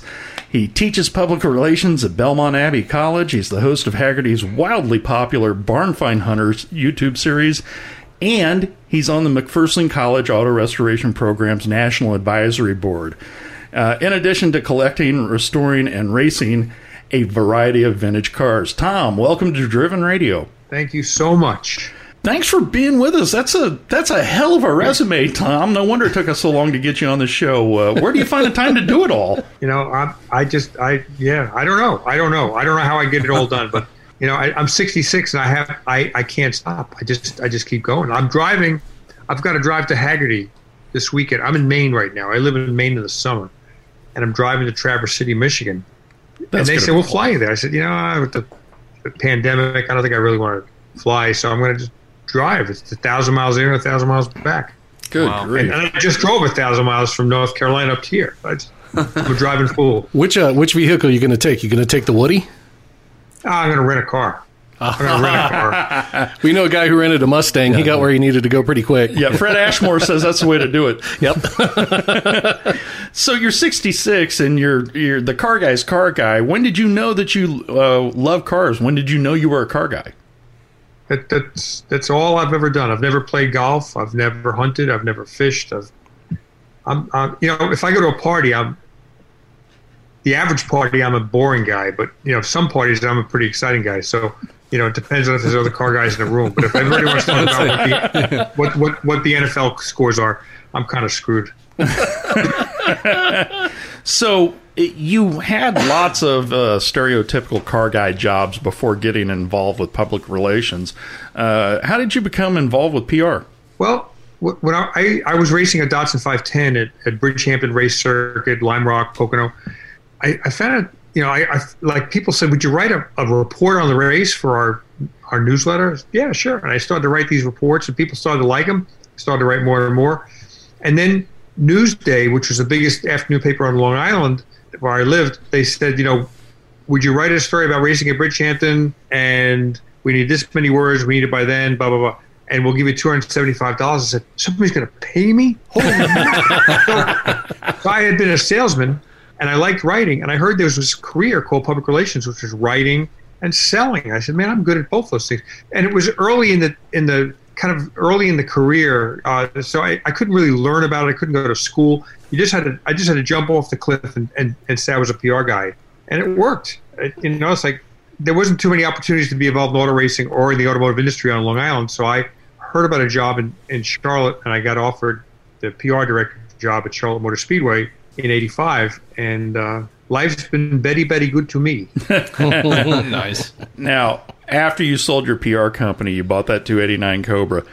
[SPEAKER 2] He teaches public relations at Belmont Abbey College. He's the host of Hagerty's wildly popular Barn Find Hunters YouTube series. And he's on the McPherson College Auto Restoration Program's National Advisory Board. Uh, in addition to collecting, restoring, and racing a variety of vintage cars. Tom, welcome to Driven Radio.
[SPEAKER 5] Thank you so much.
[SPEAKER 2] Thanks for being with us. That's a that's a hell of a resume, Tom. No wonder it took us so long to get you on the show. Uh, where do you find the time to do it all?
[SPEAKER 5] You know, I, I just, I, yeah, I don't know. I don't know. I don't know how I get it all done, but you know, I, I'm 66 and I have, I, I can't stop. I just, I just keep going. I'm driving. I've got to drive to Hagerty this weekend. I'm in Maine right now. I live in Maine in the summer, and I'm driving to Traverse City, Michigan. and they said, "We'll fly you there." I said, "You know, with the, the pandemic, I don't think I really want to fly, so I'm going to just drive. It's a thousand miles there and a thousand miles back."
[SPEAKER 2] Good
[SPEAKER 4] Wow.
[SPEAKER 2] grief.
[SPEAKER 5] And I just drove a thousand miles from North Carolina up to here. I just- I'm a [laughs] driving fool.
[SPEAKER 3] Which uh, which vehicle are you going to take? You going to take the Woody?
[SPEAKER 5] Ah, I'm going to rent a car. I'm going to rent a car. [laughs]
[SPEAKER 3] We know a guy who rented a Mustang. He got where he needed to go pretty quick.
[SPEAKER 2] Yeah, Fred Ashmore says that's the way to do it. [laughs]
[SPEAKER 3] Yep.
[SPEAKER 2] So you're 66 and you're you're the car guy's car guy. When did you know that you uh, love cars? When did you know you were a car guy?
[SPEAKER 5] That, that's that's all I've ever done. I've never played golf. I've never hunted. I've never fished. I've, I'm, I'm, you know, if I go to a party, I'm the average party. I'm a boring guy, but you know, some parties I'm a pretty exciting guy. So you know, it depends on if there's other car guys in the room. But if everybody wants to talk about what the, [laughs] what, what what the NFL scores are, I'm kind of screwed. [laughs]
[SPEAKER 2] So you had lots of uh, stereotypical car guy jobs before getting involved with public relations. Uh, how did you become involved with PR?
[SPEAKER 5] Well, when I, I, I was racing a Datsun 510 at, at Bridgehampton Race Circuit, Lime Rock, Pocono, I, I found it, you know, I, I like people said, would you write a, a report on the race for our our newsletter? Yeah, sure. And I started to write these reports, and people started to like them. Started to write more and more, and then Newsday, which was the biggest afternoon paper on Long Island where I lived, they said, you know, would you write a story about racing at Bridgehampton? And we need this many words. We need it by then. Blah blah blah. And we'll give you two hundred seventy-five dollars. I said, somebody's going to pay me? Holy so, I had been a salesman, and I liked writing. And I heard there was this career called public relations, which was writing and selling. I said, man, I'm good at both those things. And it was early in the in the kind of early in the career, uh, so I, I couldn't really learn about it. I couldn't go to school. You just had to. I just had to jump off the cliff and, and, and say I was a PR guy, and it worked. It, you know, it's like there wasn't too many opportunities to be involved in auto racing or in the automotive industry on Long Island. So I heard about a job in, in Charlotte, and I got offered the PR director job at Charlotte Motor Speedway in '85, and uh, life's been Betty Betty good to me. [laughs] [laughs]
[SPEAKER 4] nice.
[SPEAKER 2] Now, after you sold your PR company, you bought that 289 Cobra.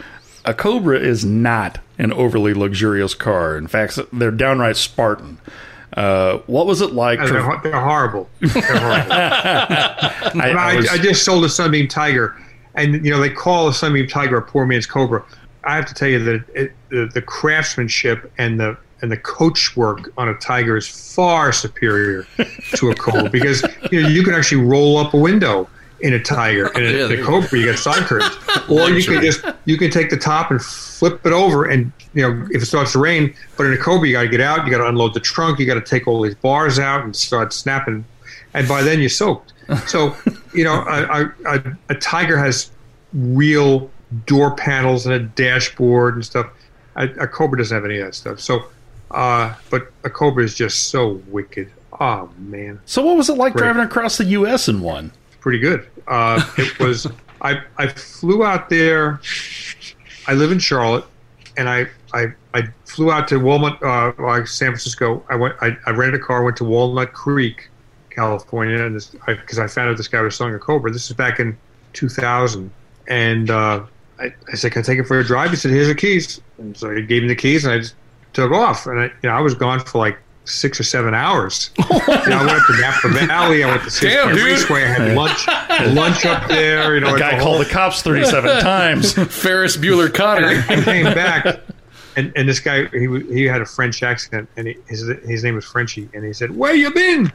[SPEAKER 2] A Cobra is not an overly luxurious car. In fact, they're downright Spartan. Uh, what was it like?
[SPEAKER 5] they're, they're horrible. They're horrible. [laughs]
[SPEAKER 2] I,
[SPEAKER 5] I,
[SPEAKER 2] I was-
[SPEAKER 5] I just sold a Sunbeam Tiger, and you know they call a Sunbeam Tiger a poor man's Cobra. I have to tell you that it, the, the craftsmanship and the and the coach work on a Tiger is far superior to a Cobra because you know you can actually roll up a window in a Tiger, and [laughs]
[SPEAKER 4] Yeah,
[SPEAKER 5] in
[SPEAKER 4] there
[SPEAKER 5] the
[SPEAKER 4] you
[SPEAKER 5] Cobra you got side curtains, or you can just you can take the top and flip it over, and you know if it starts to rain. But in a Cobra you got to get out, you got to unload the trunk, you got to take all these bars out and start snapping, and by then you're soaked. [laughs] So you know a, a, a, a Tiger has real door panels and a dashboard and stuff. A, a Cobra doesn't have any of that stuff. So, uh, but a Cobra is just so wicked. Oh man,
[SPEAKER 2] so, what was it like
[SPEAKER 5] Great.
[SPEAKER 2] driving across the U.S. in one?
[SPEAKER 5] Pretty good. Uh, it was. I I flew out there. I live in Charlotte, and I I, I flew out to Walnut, uh, like San Francisco. I went. I, I rented a car. Went to Walnut Creek, California, and because I, I found out this guy was selling a Cobra. This is back in 2000, and uh, I, I said, "Can I take it for a drive?" He said, "Here's the keys." And so he gave me the keys, and I just took off. And I, you know, I was gone for like six or seven hours. [laughs] you know, I went up to Napa Valley. I went to Sears
[SPEAKER 4] Damn,
[SPEAKER 5] Point
[SPEAKER 4] dude.
[SPEAKER 5] Raceway. I had lunch, lunch up there. You know,
[SPEAKER 2] The guy
[SPEAKER 5] a
[SPEAKER 2] called
[SPEAKER 5] whole-
[SPEAKER 2] the cops 37 [laughs] times.
[SPEAKER 4] Ferris Bueller
[SPEAKER 5] and
[SPEAKER 4] Cotter.
[SPEAKER 5] I, I came back, and, and this guy he he had a French accent, and he, his his name was Frenchy, and he said, "Where you been?"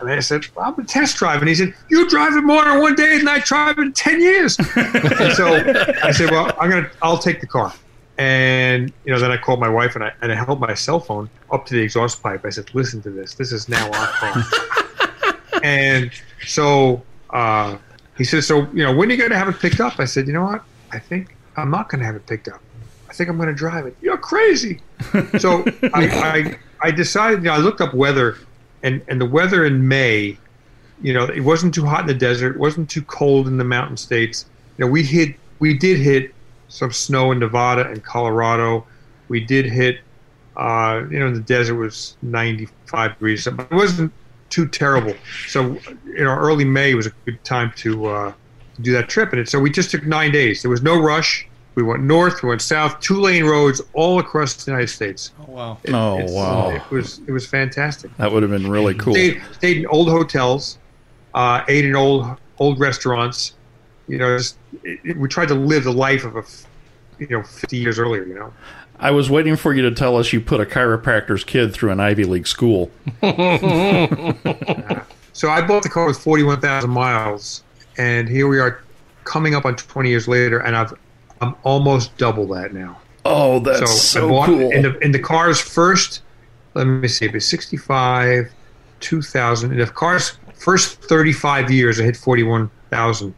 [SPEAKER 5] And I said, well, "I'm a test drive," and he said, "You drive it more in one day than I drive in ten years." [laughs] and so I said, "Well, I'm gonna I'll take the car." And you know, then I called my wife and I and I held my cell phone up to the exhaust pipe. I said, "Listen to this. This is now our car." [laughs] and so uh, he said, "So you know, when are you going to have it picked up?" I said, "You know what? I think I'm not going to have it picked up. I think I'm going to drive it." You're crazy. [laughs] so I, I I decided. You know, I looked up weather, and and the weather in May, you know, it wasn't too hot in the desert. It wasn't too cold in the mountain states. You know, we hit we did hit some snow in Nevada and Colorado. We did hit. Uh, you know, in the desert was 95 degrees. But it wasn't too terrible. So, you know, early May was a good time to uh, do that trip. And it, so we just took nine days. There was no rush. We went north, we went south, two lane roads all across the United States.
[SPEAKER 4] Oh, wow.
[SPEAKER 5] It-
[SPEAKER 2] Oh,
[SPEAKER 5] it's-
[SPEAKER 2] wow.
[SPEAKER 5] It was it was fantastic.
[SPEAKER 2] That would have been really cool.
[SPEAKER 5] Stayed, stayed in old hotels, uh, ate in old old restaurants. You know, just, it, it- we tried to live the life of a, you know, 50 years earlier. You know.
[SPEAKER 2] I was waiting for you to tell us you put a chiropractor's kid through an Ivy League school. [laughs]
[SPEAKER 5] So I bought the car with 41,000 miles, and here we are, coming up on 20 years later, and I've I'm almost double that now.
[SPEAKER 2] Oh, that's
[SPEAKER 5] so,
[SPEAKER 2] so,
[SPEAKER 5] I bought
[SPEAKER 2] cool.
[SPEAKER 5] in the in the car's first. Let me see, it was 65, 2000. In the car's first 35 years, I hit 41,000.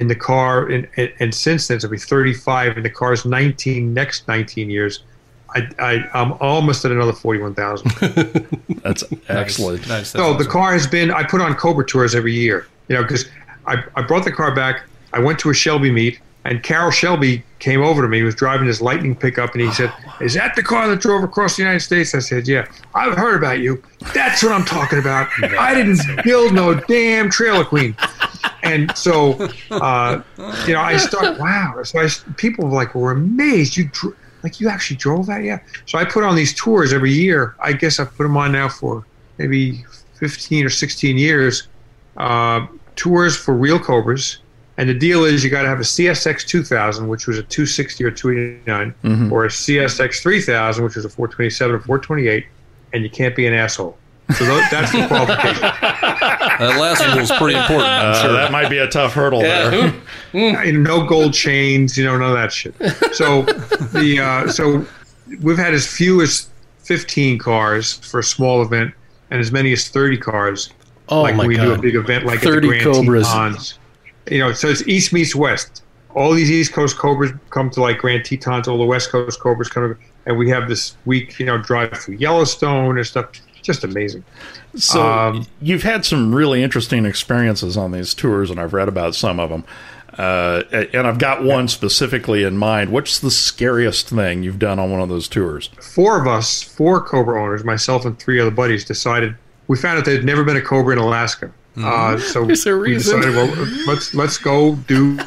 [SPEAKER 5] In the car, and, and, and since then, so it'll be 35. In the car's 19 next 19 years, I, I I'm almost at another 41,000. [laughs]
[SPEAKER 2] That's excellent.
[SPEAKER 4] Nice. That's
[SPEAKER 5] So the
[SPEAKER 4] awesome.
[SPEAKER 5] car has been. I put on Cobra tours every year. You know, because I, I brought the car back. I went to a Shelby meet. And Carroll Shelby came over to me. He was driving his Lightning pickup, and he said, "Is that the car that drove across the United States?" I said, "Yeah." I've heard about you. That's what I'm talking about. [laughs] I didn't build no damn trailer queen. And so, uh, you know, I started. Wow. So I, people like were amazed. You dr- like you actually drove that? Yeah. So I put on these tours every year. I guess I've put them on now for maybe 15 or 16 years. Uh, tours for real Cobras and the deal is you got to have a CSX 2000, which was a 260 or 289, mm-hmm. or a CSX 3000, which was a 427 or 428, and you can't be an asshole. So that's the qualification. [laughs]
[SPEAKER 4] that last rule is pretty important.
[SPEAKER 2] Uh, sure. That might be a tough hurdle yeah.
[SPEAKER 5] there. no gold chains, you know, none of that shit. So the uh, so we've had as few as 15 cars for a small event, and as many as 30 cars.
[SPEAKER 3] Oh
[SPEAKER 5] like
[SPEAKER 3] my
[SPEAKER 5] we
[SPEAKER 3] God.
[SPEAKER 5] do a big event like
[SPEAKER 3] 30
[SPEAKER 5] at the Grand
[SPEAKER 3] Cobras.
[SPEAKER 5] Tetons you know, so it's East meets West. All these East Coast Cobras come to like Grand Tetons, all the West Coast Cobras come, and we have this week, you know, drive through Yellowstone and stuff. Just amazing.
[SPEAKER 2] So um, you've had some really interesting experiences on these tours, and I've read about some of them. Uh, and I've got one specifically in mind. What's the scariest thing you've done on one of those tours?
[SPEAKER 5] Four of us, four Cobra owners, myself and three other buddies, decided we found out there'd never been a Cobra in Alaska. Uh,
[SPEAKER 3] Mm-hmm.
[SPEAKER 5] so we decided, well, let's let's go do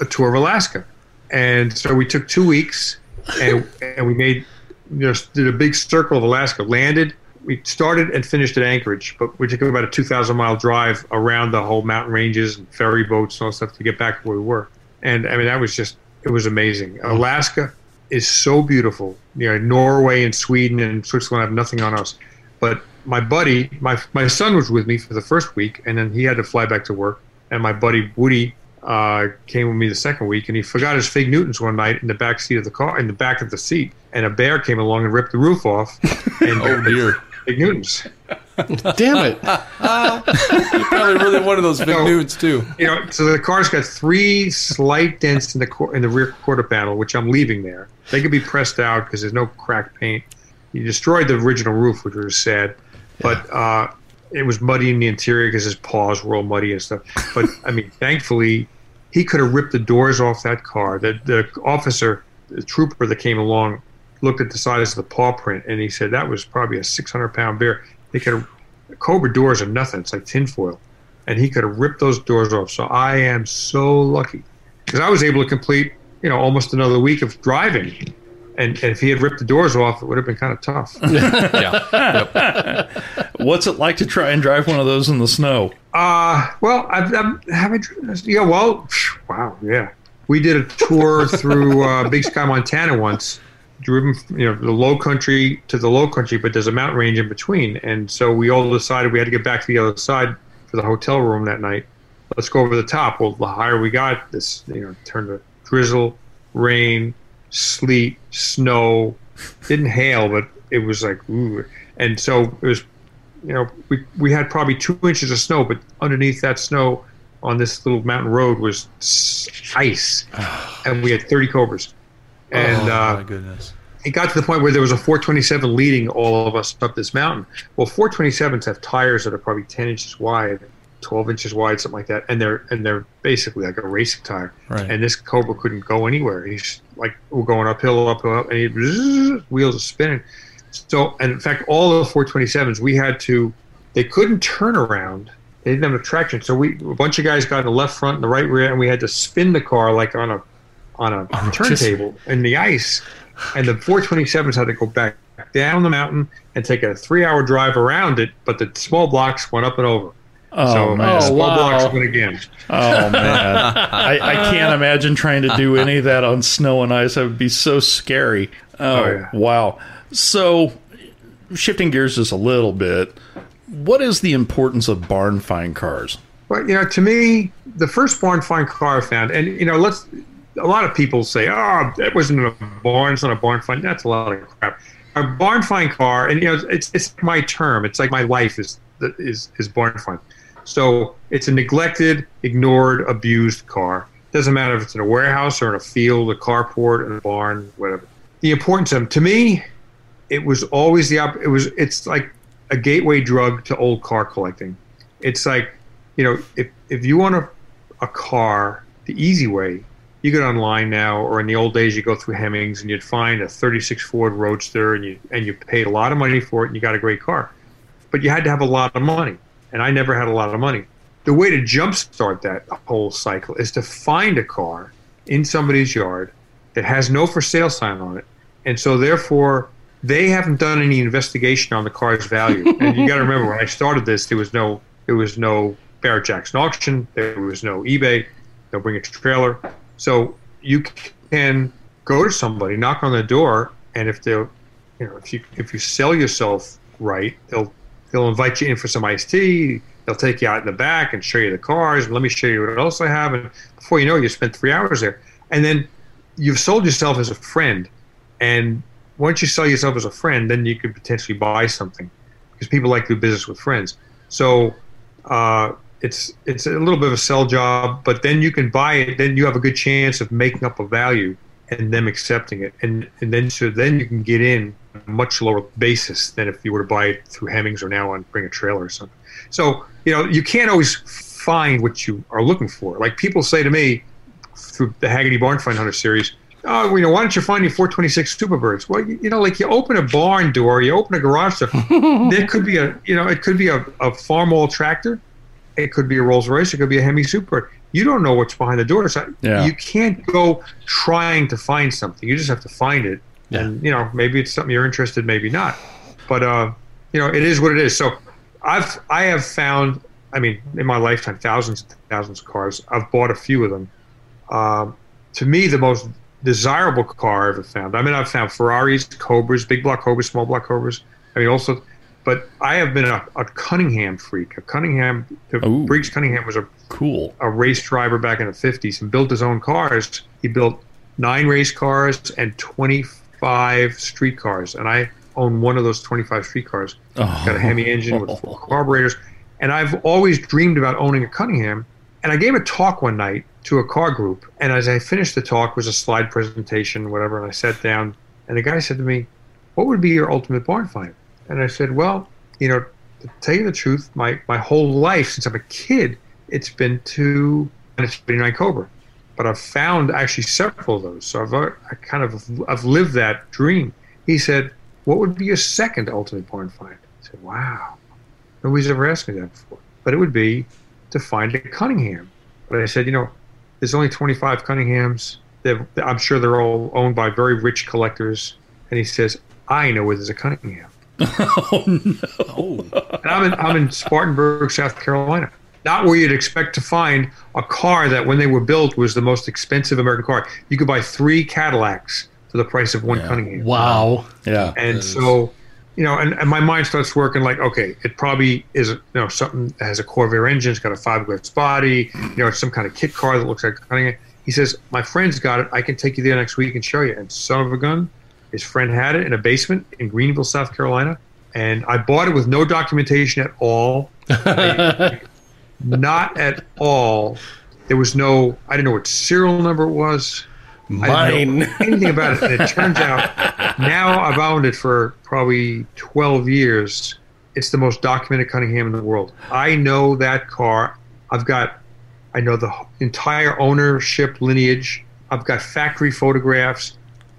[SPEAKER 5] a tour of Alaska, and so we took two weeks, and and we made you know did a big circle of Alaska. Landed, we started and finished at Anchorage, but we took about a two thousand mile drive around the whole mountain ranges and ferry boats and all that stuff to get back to where we were. And I mean that was just it was amazing. Alaska is so beautiful. You know, Norway and Sweden and Switzerland have nothing on us, but my buddy, my my son was with me for the first week, and then he had to fly back to work. And my buddy Woody uh, came with me the second week, and he forgot his fig Newtons one night in the back seat of the car, in the back of the seat, and a bear came along and ripped the roof off. [laughs] And
[SPEAKER 4] Oh dear.
[SPEAKER 5] Fig Newtons.
[SPEAKER 3] Damn it.
[SPEAKER 4] you Probably really one of those big
[SPEAKER 5] No.
[SPEAKER 4] nudes too.
[SPEAKER 5] You know, so the car's got three slight dents in the cor- in the rear quarter panel, which I'm leaving there. They could be pressed out because there's no cracked paint. You destroyed the original roof, which was sad, but uh, it was muddy in the interior because his paws were all muddy and stuff. But I mean, thankfully, he could have ripped the doors off that car. The the officer, the trooper that came along, looked at the size of the paw print and he said that was probably a 600 pound bear. They could have Cobra doors are nothing. It's like tinfoil and he could have ripped those doors off. So I am so lucky because I was able to complete, you know, almost another week of driving. And, and if he had ripped the doors off, it would have been kind of tough. [laughs]
[SPEAKER 4] Yeah.
[SPEAKER 2] What's it like to try and drive one of those in the snow?
[SPEAKER 5] Uh, well, I've, I've have I, driven this? yeah, well, wow, yeah. We did a tour through uh, Big Sky, Montana once, driven, you know, the low country to the low country, but there's a mountain range in between. And so we all decided we had to get back to the other side for the hotel room that night. Let's go over the top. Well, the higher we got, this, you know, turned to drizzle, rain, sleet, snow. Didn't hail, but it was like, ooh. And so it was you know, we we had probably two inches of snow, but underneath that snow on this little mountain road was ice, [sighs] and we had 30 cobras. And
[SPEAKER 4] oh
[SPEAKER 5] uh,
[SPEAKER 4] my goodness.
[SPEAKER 5] it got to the point where there was a 427 leading all of us up this mountain. Well, 427s have tires that are probably 10 inches wide, 12 inches wide, something like that, and they're and they're basically like a racing tire.
[SPEAKER 4] Right.
[SPEAKER 5] And this cobra couldn't go anywhere. He's like we're going uphill, uphill, up, and he zzz, wheels are spinning. So, and in fact, all the 427s we had to, they couldn't turn around. They didn't have a traction. So we a bunch of guys got in the left front and the right rear, and we had to spin the car like on a on a turntable in the ice. And the 427s had to go back down the mountain and take a three-hour drive around it, but the small blocks went up and over.
[SPEAKER 2] Oh,
[SPEAKER 5] so
[SPEAKER 2] man.
[SPEAKER 5] the oh, small
[SPEAKER 3] wow.
[SPEAKER 5] blocks went again.
[SPEAKER 2] Oh [laughs] man, I, I can't imagine trying to do any of that on snow and ice. That would be so scary. Oh,
[SPEAKER 5] Oh, yeah.
[SPEAKER 2] wow. So, shifting gears just a little bit, what is the importance of barn find cars?
[SPEAKER 5] Well, you know, to me, the first barn find car I found, and you know, let's. A lot of people say, "Oh, that wasn't a barn; it's not a barn find." That's a lot of crap. A barn find car, and you know, it's it's my term. It's like my life is is is barn find. So it's a neglected, ignored, abused car. Doesn't matter if it's in a warehouse or in a field, a carport, in a barn, whatever. The importance of to me, it was always the op- it was it's like a gateway drug to old car collecting. It's like you know if if you want a a car the easy way, you get online now, or in the old days, you go through Hemmings and you'd find a 36 Ford Roadster, and you and you paid a lot of money for it, and you got a great car, but you had to have a lot of money, and I never had a lot of money. The way to jumpstart that whole cycle is to find a car in somebody's yard that has no for sale sign on it, and so therefore they haven't done any investigation on the car's value. [laughs] and you got to remember when I started this, there was no there was no Barrett Jackson auction, there was no eBay, they'll bring a trailer, so you can go to somebody, knock on the door, and if they'll you know if you if you sell yourself right, they'll they'll invite you in for some iced tea. They'll take you out in the back and show you the cars. And let me show you what else I have. And before you know, it, you spent three hours there. And then you've sold yourself as a friend. And once you sell yourself as a friend, then you could potentially buy something because people like to do business with friends. So uh, it's it's a little bit of a sell job, but then you can buy it. Then you have a good chance of making up a value and them accepting it, and and then so then you can get in a much lower basis than if you were to buy it through Hemmings or now on Bring a Trailer or something. So you know you can't always find what you are looking for. Like people say to me through the Hagerty Barn Find Hunter series, oh, you know, why don't you find your 426 Superbirds? Well, you, you, know, like you open a barn door, you open a garage door, [laughs] there could be a, you know, it could be a, a Farmall tractor, it could be a Rolls Royce, it could be a Hemi Super. You don't know what's behind the door. So
[SPEAKER 2] Yeah.
[SPEAKER 5] You can't go trying to find something. You just have to find it.
[SPEAKER 3] Yeah.
[SPEAKER 5] And, you know, maybe it's something you're interested, maybe not. But, uh, you know, it is what it is. So I've, I have found, I mean, in my lifetime, thousands and thousands of cars. I've bought a few of them. Um, to me, the most desirable car I've ever found. I mean, I've found Ferraris, Cobras, big block Cobras, small block Cobras. I mean, also, but I have been a, a Cunningham freak. A Cunningham,
[SPEAKER 2] Ooh.
[SPEAKER 5] Briggs Cunningham was a,
[SPEAKER 2] Cool.
[SPEAKER 5] a race driver back in the 50s and built his own cars. He built nine race cars and 25 street cars. And I own one of those 25 street cars. Oh. Got a Hemi engine with four carburetors. And I've always dreamed about owning a Cunningham. And I gave a talk one night to a car group. And as I finished the talk, it was a slide presentation, whatever. And I sat down, and the guy said to me, "What would be your ultimate barn find?" And I said, "Well, you know, to tell you the truth, my my whole life since I'm a kid, it's been to and it's 89 Cobra, but I've found actually several of those. So I've uh, I kind of I've lived that dream." He said, "What would be your second ultimate barn find?" I said, "Wow, nobody's ever asked me that before." But it would be to find a Cunningham. But I said, you know, there's only 25 Cunninghams. They're, I'm sure they're all owned by very rich collectors. And he says, I know where there's a Cunningham.
[SPEAKER 4] Oh, [laughs] oh,
[SPEAKER 5] And I'm in, I'm in Spartanburg, South Carolina. Not where you'd expect to find a car that, when they were built, was the most expensive American car. You could buy three Cadillacs for the price of one Cunningham.
[SPEAKER 3] Wow.
[SPEAKER 2] Yeah.
[SPEAKER 5] And so, you know, and, and my mind starts working like, okay, it probably is, you know, something that has a Corvair engine, it's got a fiberglass body, you know, it's some kind of kit car that looks like Cunningham. He says, my friend's got it. I can take you there next week and show you. And son of a gun, his friend had it in a basement in Greenville, South Carolina. And I bought it with no documentation at all. [laughs] Not at all. There was no, I didn't know what serial number it was. I know anything about it. And it turns out [laughs] now I've owned it for probably 12 years. It's the most documented Cunningham in the world. I know that car. I've got, I know the entire ownership lineage. I've got factory photographs.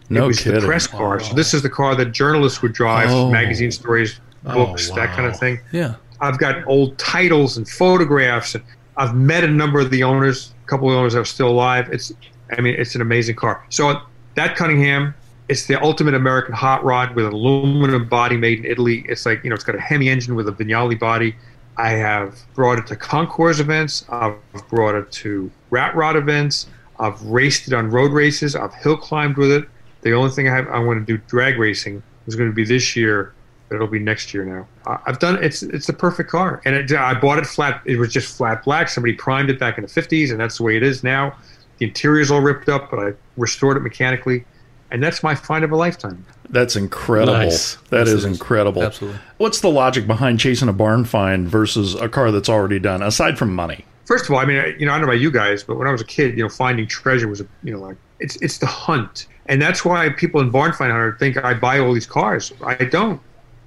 [SPEAKER 2] No
[SPEAKER 5] it was
[SPEAKER 2] kidding.
[SPEAKER 5] the press car. So this is the car that journalists would drive,
[SPEAKER 2] Oh.
[SPEAKER 5] magazine stories, oh, books, that kind of thing.
[SPEAKER 4] yeah.
[SPEAKER 5] I've got old titles and photographs, and I've met a number of the owners. A couple of owners are still alive. It's, I mean, it's an amazing car. So that Cunningham, it's the ultimate American hot rod with an aluminum body made in Italy. It's like you know, it's got a Hemi engine with a Vignale body. I have brought it to concours events. I've brought it to rat rod events. I've raced it on road races. I've hill climbed with it. The only thing I have, I want to do drag racing is going to be this year, but it'll be next year now. I- I've done it's it's the perfect car, and it, I bought it flat. It was just flat black. Somebody primed it back in the '50s, and that's the way it is now. The interior's all ripped up, but I restored it mechanically, and that's my find of a lifetime.
[SPEAKER 2] That's incredible.
[SPEAKER 3] Nice.
[SPEAKER 2] That
[SPEAKER 4] Yes,
[SPEAKER 2] is
[SPEAKER 4] it is.
[SPEAKER 2] incredible.
[SPEAKER 4] Absolutely.
[SPEAKER 2] What's the logic behind chasing a barn find versus a car that's already done, aside from money?
[SPEAKER 5] First of all, I mean, I- you know, I don't know about you guys, but when I was a kid, you know, finding treasure was, you know, like it's it's the hunt, and that's why people in Barn Find Hunter think I buy all these cars. I don't.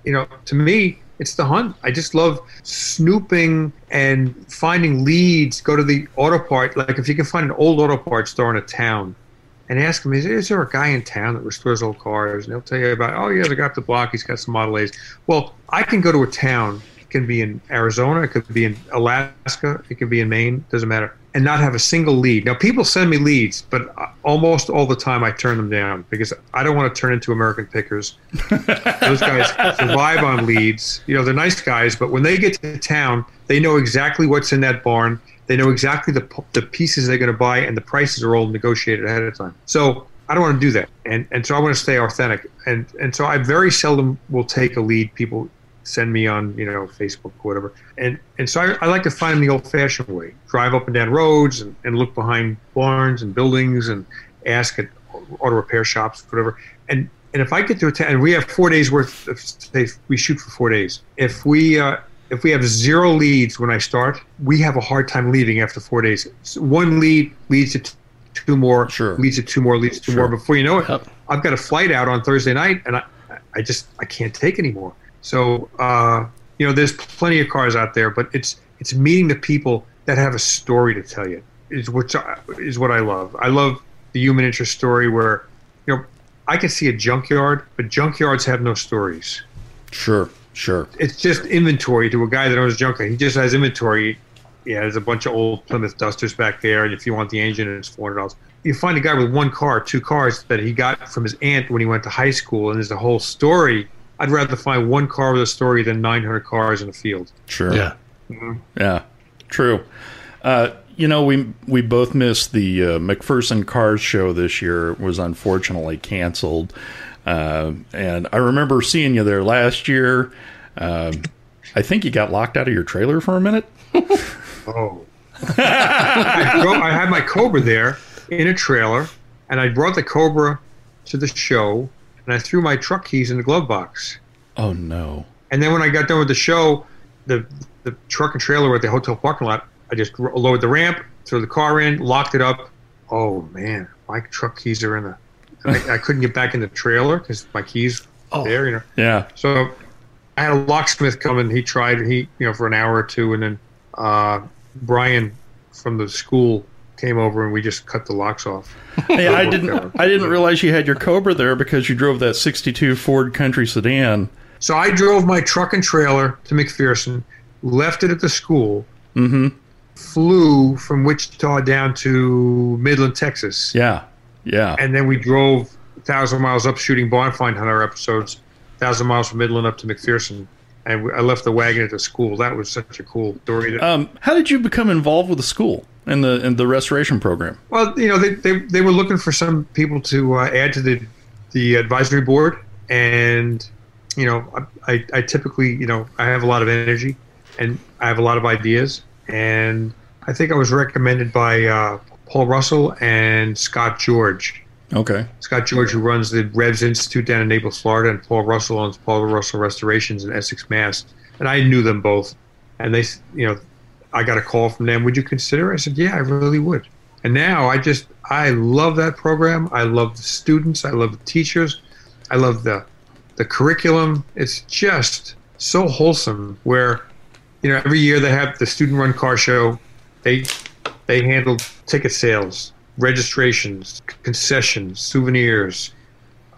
[SPEAKER 5] You know, to me, It's the hunt. I just love snooping and finding leads. Go to the auto part. Like if you can find an old auto parts store in a town, and ask them, is, is there a guy in town that restores old cars? And they'll tell you about, oh yeah, the guy up the block. He's got some Model A's. Well, I can go to a town. It can be in Arizona. It could be in Alaska. It could be in Maine. Doesn't matter. And not have a single lead. Now people send me leads, but uh, almost all the time I turn them down because I don't want to turn into American pickers. [laughs] Those guys survive on leads. You know, they're nice guys, but when they get to town, they know exactly what's in that barn they know exactly the, the pieces they're going to buy, and the prices are all negotiated ahead of time. So I don't want to do that, and and so I want to stay authentic, and and so I very seldom will take a lead. People send me on you know Facebook or whatever, and and so I, I like to find them the old-fashioned way: drive up and down roads, and, and look behind barns and buildings, and ask at auto repair shops, whatever, and and if I get to a town, and we have four days worth of say we shoot for four days. If we uh, if we have zero leads when I start, we have a hard time leaving after four days. So one lead leads to two more,
[SPEAKER 2] sure.
[SPEAKER 5] leads to two more, leads to sure. more. Before you know it, I've got a flight out on Thursday night, and I, I just I can't take anymore. So uh, you know, there's plenty of cars out there, but it's it's meeting the people that have a story to tell you is what is what I love. I love the human interest story where you know I can see a junkyard, but junkyards have no stories.
[SPEAKER 2] Sure. Sure.
[SPEAKER 5] It's just inventory to a guy that owns a junkyard. He just has inventory. Yeah, there's a bunch of old Plymouth Dusters back there, and if you want the engine, it's four hundred dollars. You find a guy with one car, two cars that he got from his aunt when he went to high school, and there's a whole story. I'd rather find one car with a story than 900 cars in a field.
[SPEAKER 2] Sure.
[SPEAKER 3] Yeah.
[SPEAKER 2] Mm-hmm. Yeah. True. Uh, you know, we we both missed the uh, McPherson Cars show this year. It was unfortunately canceled. Uh, and I remember seeing you there last year. Uh, I think you got locked out of your trailer for a minute. [laughs]
[SPEAKER 5] oh. I, drove, I, had my Cobra there in a trailer, and I brought the Cobra to the show, and I threw my truck keys in the glove box.
[SPEAKER 2] Oh, no.
[SPEAKER 5] And then when I got done with the show, the, the truck and trailer were at the hotel parking lot. I just lowered the ramp, threw the car in, locked it up. Oh, man, my truck keys are in the I, I [laughs] couldn't get back in the trailer because my keys oh. there, you know.
[SPEAKER 2] Yeah.
[SPEAKER 5] So I had a locksmith come and he tried he you know for an hour or two, and then uh, Brian from the school came over and we just cut the locks off. [laughs]
[SPEAKER 2] Hey, I didn't I didn't realize you had your Cobra there because you drove that '62 Ford Country sedan.
[SPEAKER 5] So I drove my truck and trailer to McPherson, left it at the school,
[SPEAKER 2] mm-hmm.
[SPEAKER 5] flew from Wichita down to Midland, Texas.
[SPEAKER 2] Yeah. Yeah.
[SPEAKER 5] And then we drove thousand miles up shooting Barn Find Hunter episodes, thousand miles from Midland up to McPherson. And I left the wagon at the school. That was such a cool story.
[SPEAKER 2] Um, how did you become involved with the school and the and the restoration program?
[SPEAKER 5] Well, you know, they, they, they were looking for some people to uh, add to the the advisory board, and you know, I, I typically, you know, I have a lot of energy, and I have a lot of ideas, and I think I was recommended by uh, Paul Russell and Scott George.
[SPEAKER 2] Okay.
[SPEAKER 5] Scott George, who runs the Revs Institute down in Naples, Florida, and Paul Russell owns Paul Russell Restorations in Essex, Mass. And I knew them both. And they, you know, I got a call from them. Would you consider? I said, yeah, I really would. And now I just, I love that program. I love the students. I love the teachers. I love the, the curriculum. It's just so wholesome. Where, you know, every year they have the student run car show. They they handle ticket sales, registrations, concessions, souvenirs,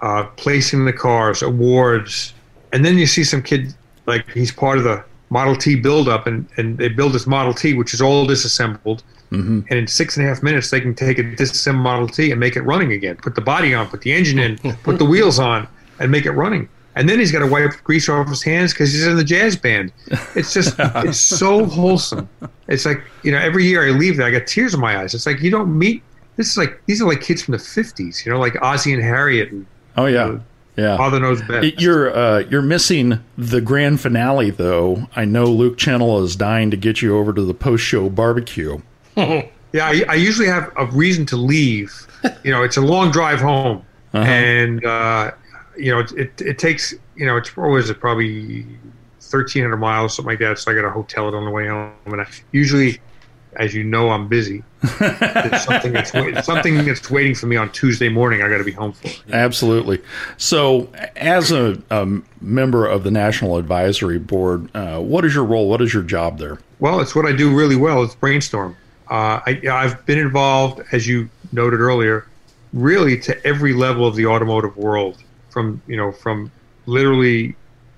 [SPEAKER 5] uh, placing the cars, awards, and then you see some kid like he's part of the Model T buildup, and and they build this Model T, which is all disassembled,
[SPEAKER 2] mm-hmm.
[SPEAKER 5] and in six and a half minutes they can take a disassembled Model T and make it running again. Put the body on, put the engine in, put the wheels on, and make it running. And then he's got to wipe grease off his hands because he's in the jazz band. It's just, [laughs] it's so wholesome. It's like, you know, every year I leave there, I got tears in my eyes. It's like, you don't meet, this is like, these are like kids from the 50s, you know, like Ozzie and Harriet. And,
[SPEAKER 2] oh, yeah. yeah.
[SPEAKER 5] Father knows best.
[SPEAKER 2] You're, uh, you're missing the grand finale, though. I know Luke Chennel is dying to get you over to the post show barbecue. [laughs]
[SPEAKER 5] yeah, I, I, usually have a reason to leave. You know, it's a long drive home. Uh-huh. And, uh, you know, it, it, it takes, you know, it's always probably 1,300 miles, or something like that. So I got a hotel it on the way home. And I usually as you know, I'm busy. Something that's something that's waiting for me on Tuesday morning. I got to be home for.
[SPEAKER 2] Absolutely. So, as a, a member of the National Advisory Board, uh, what is your role? What is your job there?
[SPEAKER 5] Well, it's what I do really well. It's brainstorm. Uh, I, I've been involved, as you noted earlier, really to every level of the automotive world, from you know, from literally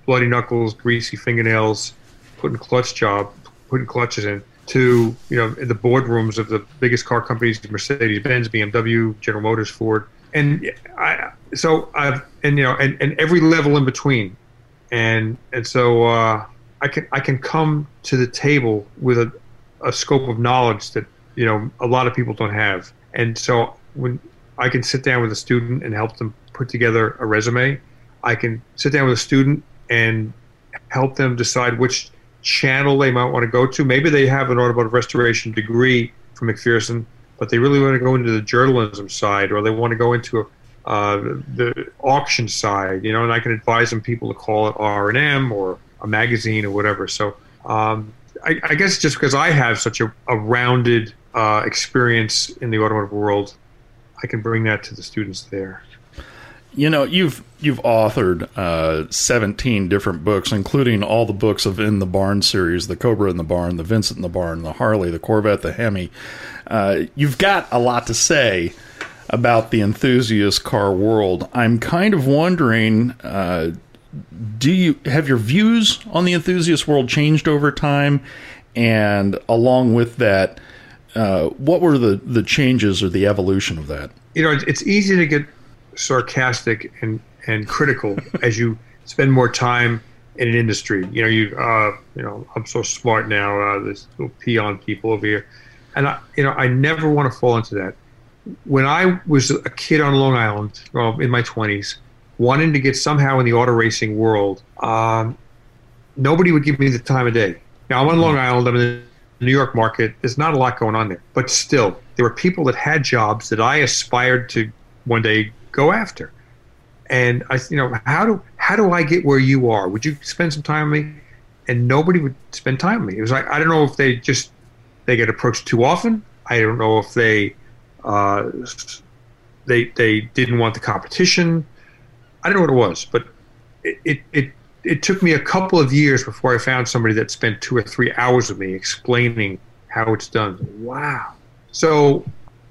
[SPEAKER 5] bloody knuckles, greasy fingernails, putting clutch job, putting clutches in, to you know the boardrooms of the biggest car companies, Mercedes Benz, BMW, General Motors, Ford, and I so I've and you know and, and every level in between, and and so uh, I can I can come to the table with a, a scope of knowledge that you know a lot of people don't have, and so when I can sit down with a student and help them put together a resume, I can sit down with a student and help them decide which channel they might want to go to. Maybe they have an automotive restoration degree from McPherson, but they really want to go into the journalism side, or they want to go into uh, the auction side. You know, and I can advise them people to call it R and M or a magazine or whatever. So um, I, I, guess just because I have such a, a rounded uh, experience in the automotive world, I can bring that to the students there.
[SPEAKER 2] You know, you've you've authored uh, seventeen different books, including all the books of In the Barn series, the Cobra in the Barn, the Vincent in the Barn, the Harley, the Corvette, the Hemi. Uh, you've got a lot to say about the enthusiast car world. I'm kind of wondering, uh, do you have your views on the enthusiast world changed over time? And along with that, uh, what were the, the changes or the evolution of that?
[SPEAKER 5] You know, it's easy to get sarcastic and, and critical [laughs] as you spend more time in an industry. You know, you uh, you know, I'm so smart now. Uh, this little peon people over here, and I, you know, I never want to fall into that. When I was a kid on Long Island, well, in my 20s, wanting to get somehow in the auto racing world, um, nobody would give me the time of day. Now I'm on Long Island. I'm in the New York market. There's not a lot going on there, but still, there were people that had jobs that I aspired to one day go after. And I, you know, how do how do I get where you are? Would you spend some time with me? And nobody would spend time with me. It was like I don't know if they just they get approached too often. I don't know if they uh, they they didn't want the competition. I don't know what it was, but it, it, it it took me a couple of years before I found somebody that spent two or three hours with me explaining how it's done. Wow. So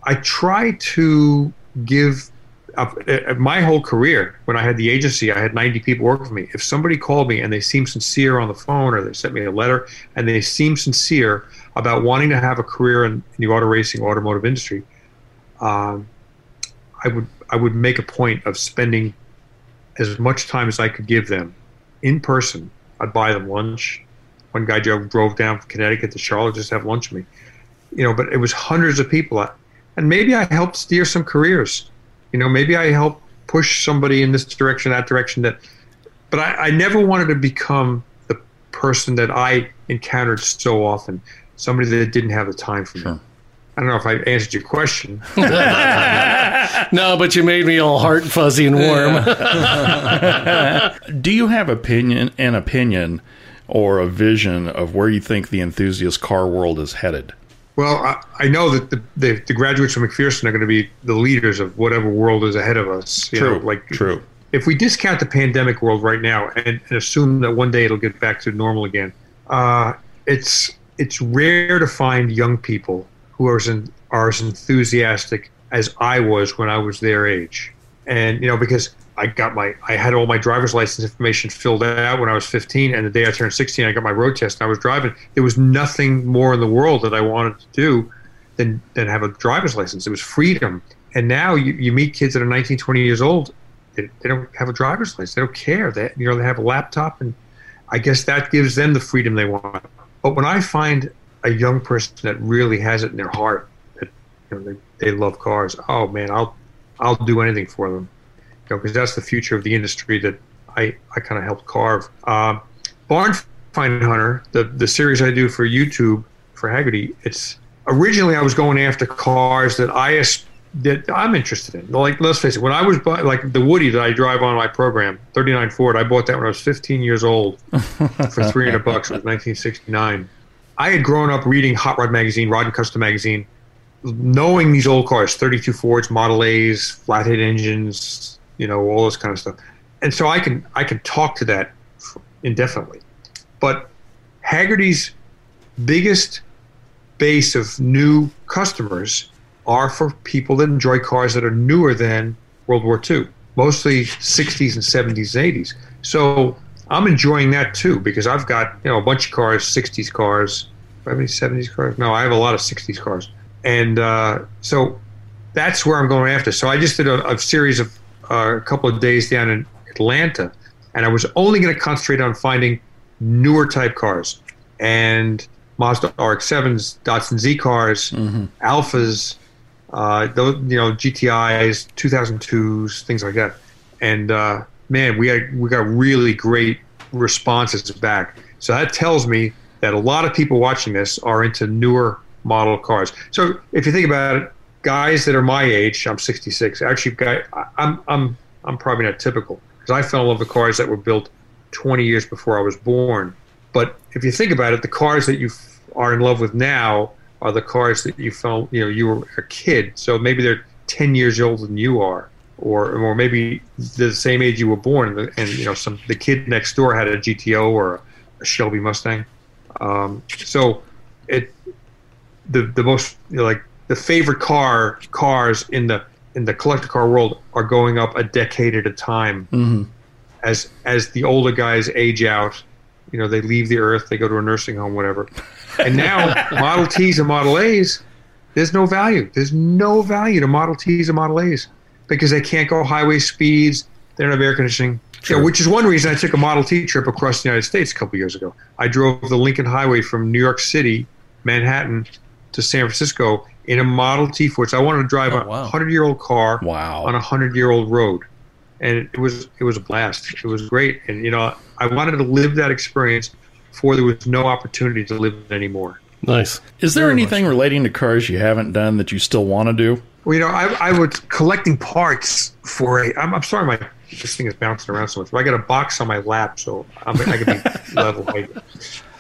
[SPEAKER 5] I try to give uh, my whole career when I had the agency, I had 90 people working for me. If somebody called me and they seemed sincere on the phone or they sent me a letter and they seemed sincere about wanting to have a career in, in the auto racing automotive industry, um, I would I would make a point of spending as much time as I could give them in person. I'd buy them lunch. One guy drove, drove down from Connecticut to Charlotte just to have lunch with me. You know, but it was hundreds of people. And maybe I helped steer some careers. You know, maybe I help push somebody in this direction, that direction. That, but I, I never wanted to become the person that I encountered so often. Somebody that didn't have the time for
[SPEAKER 2] Sure.
[SPEAKER 5] me. I don't know if I answered your question. [laughs]
[SPEAKER 3] No, but you made me all heart fuzzy and warm. [laughs]
[SPEAKER 2] Do you have opinion an opinion or a vision of where you think the enthusiast car world is headed?
[SPEAKER 5] Well, I, I know that the, the, the graduates from McPherson are going to be the leaders of whatever world is ahead of us. You
[SPEAKER 2] True,
[SPEAKER 5] know, like
[SPEAKER 2] true.
[SPEAKER 5] If we discount the pandemic world right now and, and assume that one day it'll get back to normal again, uh, it's it's rare to find young people who are as, en- are as enthusiastic as I was when I was their age. And you know, because I got my I had all my driver's license information filled out when I was 15, and the day I turned 16, I got my road test and I was driving. There was nothing more in the world that I wanted to do than than have a driver's license. It was freedom. And now you, you meet kids that are 19, 20 years old. They, they don't have a driver's license. They don't care. They you know they have a laptop, and I guess that gives them the freedom they want. But when I find a young person that really has it in their heart that you know, they, they love cars, oh man, I'll I'll do anything for them. Know, because that's the future of the industry that I, I kind of helped carve. Um, Barn Find Hunter, the the series I do for YouTube for Hagerty, it's originally I was going after cars that I that I'm interested in. Like let's face it, when I was bu- like the Woody that I drive on my program, 39 Ford, I bought that when I was 15 years old [laughs] for 300 bucks. It was 1969, I had grown up reading Hot Rod magazine, Rod and Custom magazine, knowing these old cars, 32 Fords, Model A's, flathead engines, you know, all this kind of stuff. And so I can I can talk to that indefinitely. But Hagerty's biggest base of new customers are for people that enjoy cars that are newer than World War II, mostly 60s and 70s and 80s. So I'm enjoying that too because I've got you know a bunch of cars, 60s cars, maybe 70s cars. No, I have a lot of 60s cars, and uh, so that's where I'm going after. So I just did a, a series of uh, a couple of days down in Atlanta, and I was only going to concentrate on finding newer type cars and Mazda RX-7s, Datsun Z cars, mm-hmm. Alphas, uh, those you know GTIs, 2002s, things like that. And uh, man, we had we got really great responses back. So that tells me that a lot of people watching this are into newer model cars. So if you think about it, guys that are my age, I'm 66. Actually, guy, I'm I'm I'm probably not typical because I fell in love with cars that were built 20 years before I was born. But if you think about it, the cars that you are in love with now are the cars that you felt you know you were a kid. So maybe they're 10 years older than you are, or or maybe the same age you were born, and, and you know some the kid next door had a GTO or a Shelby Mustang. Um, so it the the most you know, like the favorite car cars in the in the collector car world are going up a decade at a time.
[SPEAKER 2] Mm-hmm.
[SPEAKER 5] As as the older guys age out, you know, they leave the earth, they go to a nursing home, whatever. And now [laughs] Model Ts and Model As, there's no value. There's no value to Model Ts and Model As because they can't go highway speeds. They don't have air conditioning. Sure. You which is one reason I took a Model T trip across the United States a couple years ago. I drove the Lincoln Highway from New York City, Manhattan, to San Francisco in a Model T Ford. So I wanted to drive oh, wow. a hundred year old car
[SPEAKER 2] wow.
[SPEAKER 5] on a hundred year old road, and it was it was a blast. It was great, and you know I wanted to live that experience before there was no opportunity to live it anymore.
[SPEAKER 3] Nice.
[SPEAKER 2] Is there Very anything much. relating to cars you haven't done that you still want to do?
[SPEAKER 5] Well, you know, I, I was collecting parts for a. I'm, I'm sorry, my this thing is bouncing around so much. But I got a box on my lap, so I'm, I can be [laughs] level.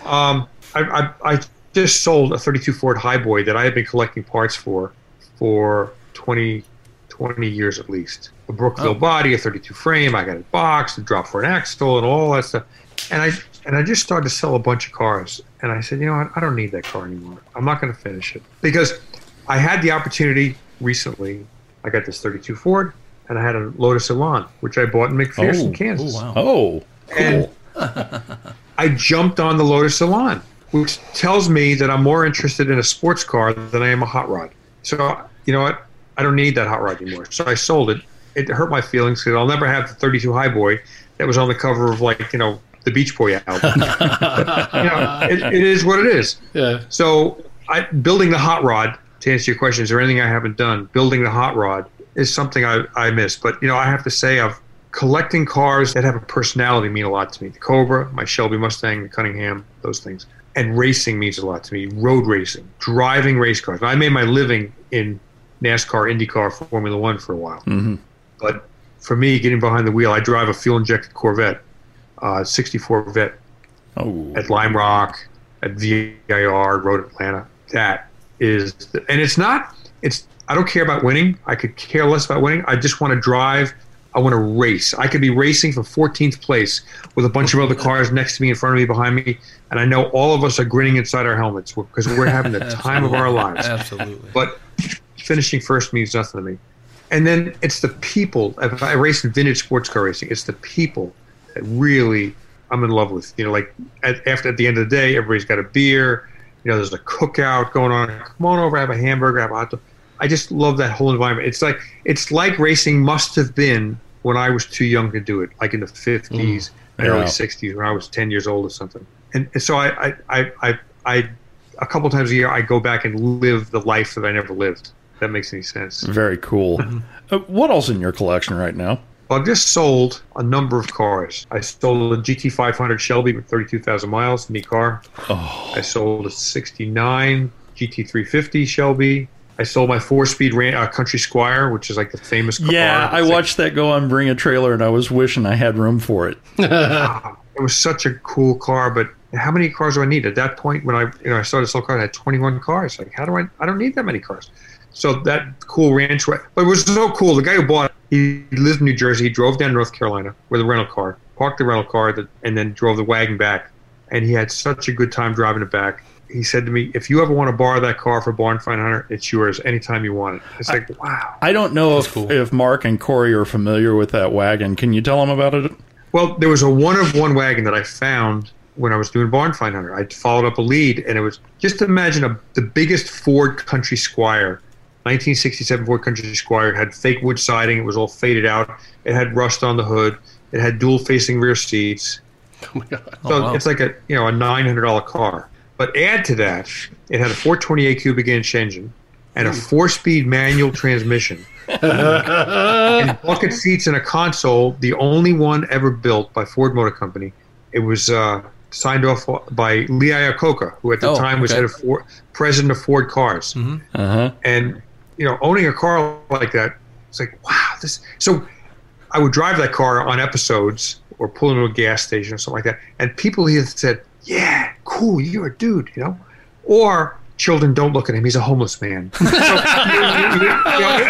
[SPEAKER 5] Um, I, I, I just sold a 32 Ford Highboy that I had been collecting parts for for 20, 20 years at least. A Brookville oh. body, a 32 frame. I got a box, a drop for an axle, and all that stuff. And I and I just started to sell a bunch of cars. And I said, you know what? I don't need that car anymore. I'm not going to finish it because I had the opportunity recently. I got this 32 Ford, and I had a Lotus Elan, which I bought in McPherson,
[SPEAKER 2] oh, oh
[SPEAKER 5] Kansas.
[SPEAKER 2] Oh, wow. oh
[SPEAKER 5] cool. And [laughs] I jumped on the Lotus Elan, which tells me that I'm more interested in a sports car than I am a hot rod. So, you know what? I don't need that hot rod anymore. So I sold it. It hurt my feelings because I'll never have the 32 Highboy that was on the cover of like you know the Beach Boy album. [laughs] you know, it, it is what it is.
[SPEAKER 3] Yeah.
[SPEAKER 5] So I building the hot rod to answer your question. Is there anything I haven't done? Building the hot rod is something I I miss. But you know I have to say I've collecting cars that have a personality mean a lot to me. The Cobra, my Shelby Mustang, the Cunningham, those things. And racing means a lot to me. Road racing, driving race cars. I made my living in NASCAR, IndyCar, Formula One for a while.
[SPEAKER 2] Mm-hmm.
[SPEAKER 5] But for me, getting behind the wheel, I drive a fuel injected Corvette, uh, 64 Vet
[SPEAKER 2] oh.
[SPEAKER 5] at Lime Rock, at VIR, Road Atlanta. That is, the, and it's not, it's, I don't care about winning. I could care less about winning. I just want to drive. I want to race. I could be racing for 14th place with a bunch of other cars next to me, in front of me, behind me, and I know all of us are grinning inside our helmets because we're having the [laughs] time of our lives.
[SPEAKER 4] Absolutely.
[SPEAKER 5] But finishing first means nothing to me. And then it's the people. If I race in vintage sports car racing, it's the people that really I'm in love with. You know, like at, after at the end of the day, everybody's got a beer. You know, there's a cookout going on. Come on over, have a hamburger, have a hot dog. I just love that whole environment. It's like it's like racing must have been when I was too young to do it, like in the 50s, mm, early 60s, when I was 10 years old or something. And, and so I, I, I, I, I, a couple times a year, I go back and live the life that I never lived that makes any sense.
[SPEAKER 2] Very cool. Mm-hmm. uh, what else in your collection right now?
[SPEAKER 5] Well, I've just sold a number of cars. I sold a GT500 Shelby with 32,000 miles, neat car.
[SPEAKER 2] Oh.
[SPEAKER 5] I sold a 69 GT350 Shelby. I sold my four-speed ran- uh, Country Squire, which is like the famous car.
[SPEAKER 2] Yeah, I watched that go on Bring a Trailer, and I was wishing I had room for it. [laughs]
[SPEAKER 5] it was such a cool car, but how many cars do I need? At that point, when I you know I started selling cars, I had 21 cars. Like, how do I? I don't need that many cars. So that cool ranch, but it was so cool. The guy who bought it, he lived in New Jersey. He drove down to North Carolina with a rental car, parked the rental car, that, and then drove the wagon back. And he had such a good time driving it back. He said to me, "If you ever want to borrow that car for Barn Find Hunter, it's yours anytime you want it." It's like, wow.
[SPEAKER 2] I don't know if,
[SPEAKER 4] cool.
[SPEAKER 2] if Mark and Corey are familiar with that wagon. Can you tell them about it?
[SPEAKER 5] Well, there was a one of one wagon that I found when I was doing Barn Find Hunter. I followed up a lead, and it was just imagine a, the biggest Ford Country Squire, 1967 Ford Country Squire. It had fake wood siding. It was all faded out. It had rust on the hood. It had dual facing rear seats.
[SPEAKER 3] Oh my god.
[SPEAKER 5] So oh,
[SPEAKER 4] wow.
[SPEAKER 5] it's like a you know a nine hundred dollar car. But add to that, it had a 428 cubic inch engine and a four speed manual transmission. [laughs] and bucket seats and a console, the only one ever built by Ford Motor Company. It was uh, signed off by Lee Iacocca, who at the
[SPEAKER 4] Oh,
[SPEAKER 5] time was
[SPEAKER 4] okay.
[SPEAKER 5] head of Ford, president of Ford Cars.
[SPEAKER 2] Uh huh.
[SPEAKER 5] And you know, owning a car like that, it's like wow. This so I would drive that car on episodes or pull into a gas station or something like that, and people here said, "Yeah, cool, you're a dude," you know, or children don't look at him; he's a homeless man. [laughs] so, you- you- you-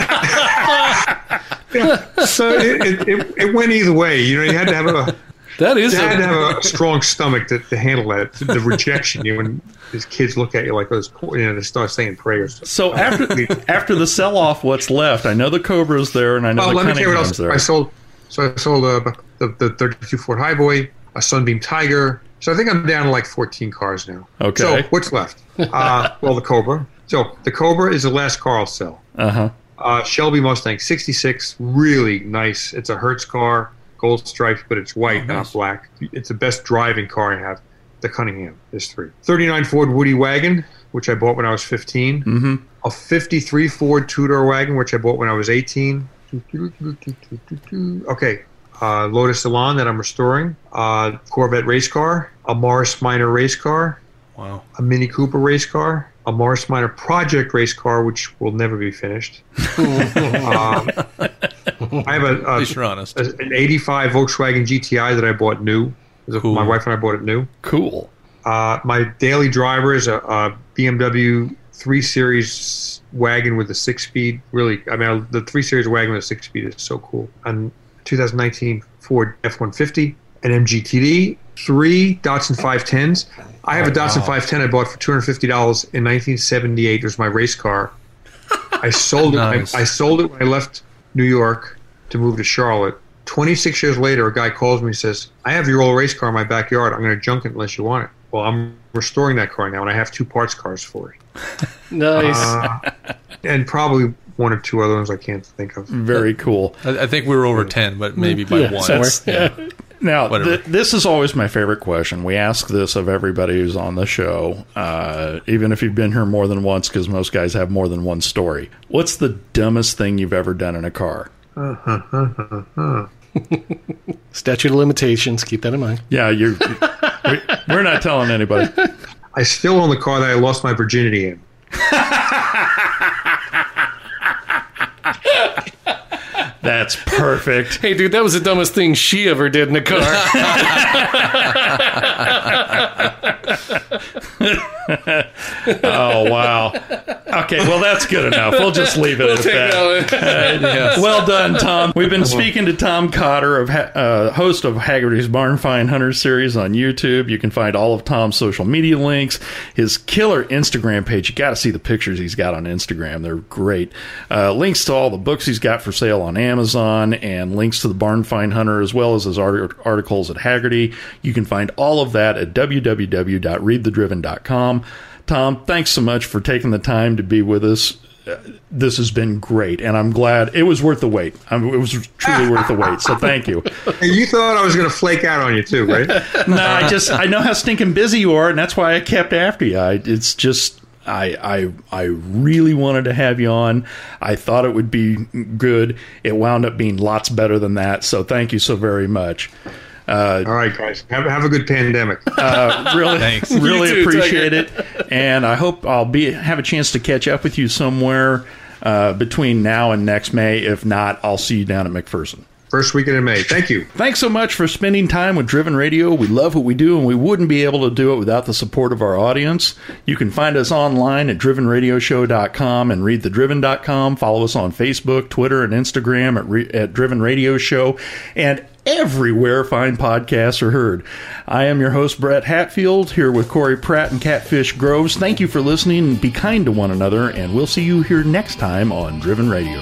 [SPEAKER 5] yeah. So it, it, it, it went either way. You know, you had to have a
[SPEAKER 3] That is
[SPEAKER 5] you had to have a strong stomach to, to handle that, the rejection. You know, when these kids look at you like those, you know, they start saying prayers.
[SPEAKER 2] So after after the sell off, what's left? I know the Cobra's there, and I know
[SPEAKER 5] Oh,
[SPEAKER 2] the
[SPEAKER 5] let me tell you what else.
[SPEAKER 2] there.
[SPEAKER 5] I sold. So I sold uh, the the 32 Ford Highboy, a Sunbeam Tiger. So I think I'm down to like 14 cars now.
[SPEAKER 2] Okay.
[SPEAKER 5] So what's left? Uh, [laughs] well, the Cobra. So the Cobra is the last car I'll sell.
[SPEAKER 2] Uh huh.
[SPEAKER 5] Uh, Shelby Mustang 66, really nice. It's a Hertz car, gold stripes, but it's white, not black. It's the best driving car I have. The Cunningham is three. 39 Ford Woody wagon, which I bought when I was 15.
[SPEAKER 2] Mm-hmm.
[SPEAKER 5] A 53 Ford two door wagon, which I bought when I was 18. Okay. Uh, Lotus Elan that I'm restoring. Uh, Corvette race car. A Morris Minor race car.
[SPEAKER 4] Wow.
[SPEAKER 5] A Mini Cooper race car. A Morris Minor project race car, which will never be finished. [laughs] um, I have a, [laughs] a, a- an 85 Volkswagen GTI that I bought new.
[SPEAKER 4] Cool.
[SPEAKER 5] My wife and I bought it new.
[SPEAKER 2] Cool.
[SPEAKER 5] Uh, my daily driver is a, a BMW 3 Series wagon with a six speed. Really, I mean, the 3 Series wagon with a six speed is so cool. And 2019 Ford F 150, an MGTD, three Datsun 510s. I have a Datsun 510 I bought for $250 in 1978. It was my race car. I sold it.
[SPEAKER 4] Nice.
[SPEAKER 5] I, I sold it when I left New York to move to Charlotte. 26 years later, a guy calls me and says, I have your old race car in my backyard. I'm going to junk it unless you want it. Well, I'm restoring that car now, and I have two parts cars for it. [laughs]
[SPEAKER 3] nice.
[SPEAKER 5] Uh, and probably one or two other ones I can't think of.
[SPEAKER 2] Very cool.
[SPEAKER 4] I, I think we were over 10, but maybe by
[SPEAKER 3] Yeah,
[SPEAKER 4] one.
[SPEAKER 3] somewhere.
[SPEAKER 2] That's- Now, th- this is always my favorite question. We ask this of everybody who's on the show, uh, even if you've been here more than once, because most guys have more than one story. What's the dumbest thing you've ever done in a car? [laughs]
[SPEAKER 3] Statute of limitations. Keep that in mind.
[SPEAKER 2] Yeah, you're. we're not telling anybody. [laughs]
[SPEAKER 5] I still own the car that I lost my virginity in.
[SPEAKER 2] That's perfect.
[SPEAKER 3] Hey, dude, that was the dumbest thing she ever did in a car. [laughs] [laughs]
[SPEAKER 2] Oh wow. Okay, well that's good enough. We'll just leave it at that. [laughs] Well done, Tom. We've been speaking to Tom Cotter, of uh, host of Hagerty's Barn Find Hunters series on YouTube. You can find all of Tom's social media links, his killer Instagram page. You got to see the pictures he's got on Instagram; they're great. Uh, links to all the books he's got for sale on Amazon, and links to the Barn Find Hunter, as well as his art- articles at Haggerty. You can find all of that at www.readthedriven.com. Tom, thanks so much for taking the time to be with us this has been great, and I'm glad it was worth the wait. I mean, it was truly worth the wait. So thank you. [laughs]
[SPEAKER 5] You thought I was going to flake out on you too, right? [laughs]
[SPEAKER 2] No, I just I know how stinking busy you are, and that's why I kept after you. I, it's just I I I really wanted to have you on. I thought it would be good. It wound up being lots better than that. So thank you so very much.
[SPEAKER 5] All right, guys. Have, have a good pandemic. [laughs]
[SPEAKER 2] Uh, really,
[SPEAKER 4] Thanks. [laughs]
[SPEAKER 2] really
[SPEAKER 3] too,
[SPEAKER 2] appreciate it, and I hope I'll be have a chance to catch up with you somewhere uh, between now and next May. If not, I'll see you down at McPherson.
[SPEAKER 5] first weekend in May. Thank you.
[SPEAKER 2] Thanks so much for spending time with Driven Radio. We love what we do, and we wouldn't be able to do it without the support of our audience. You can find us online at drivenradioshow.com and readthedriven.com. Follow us on Facebook, Twitter, and Instagram at, re- at Driven Radio Show, and everywhere fine podcasts are heard. I am your host, Brett Hatfield, here with Corey Pratt and Catfish Groves. Thank you for listening. Be kind to one another, and we'll see you here next time on Driven Radio.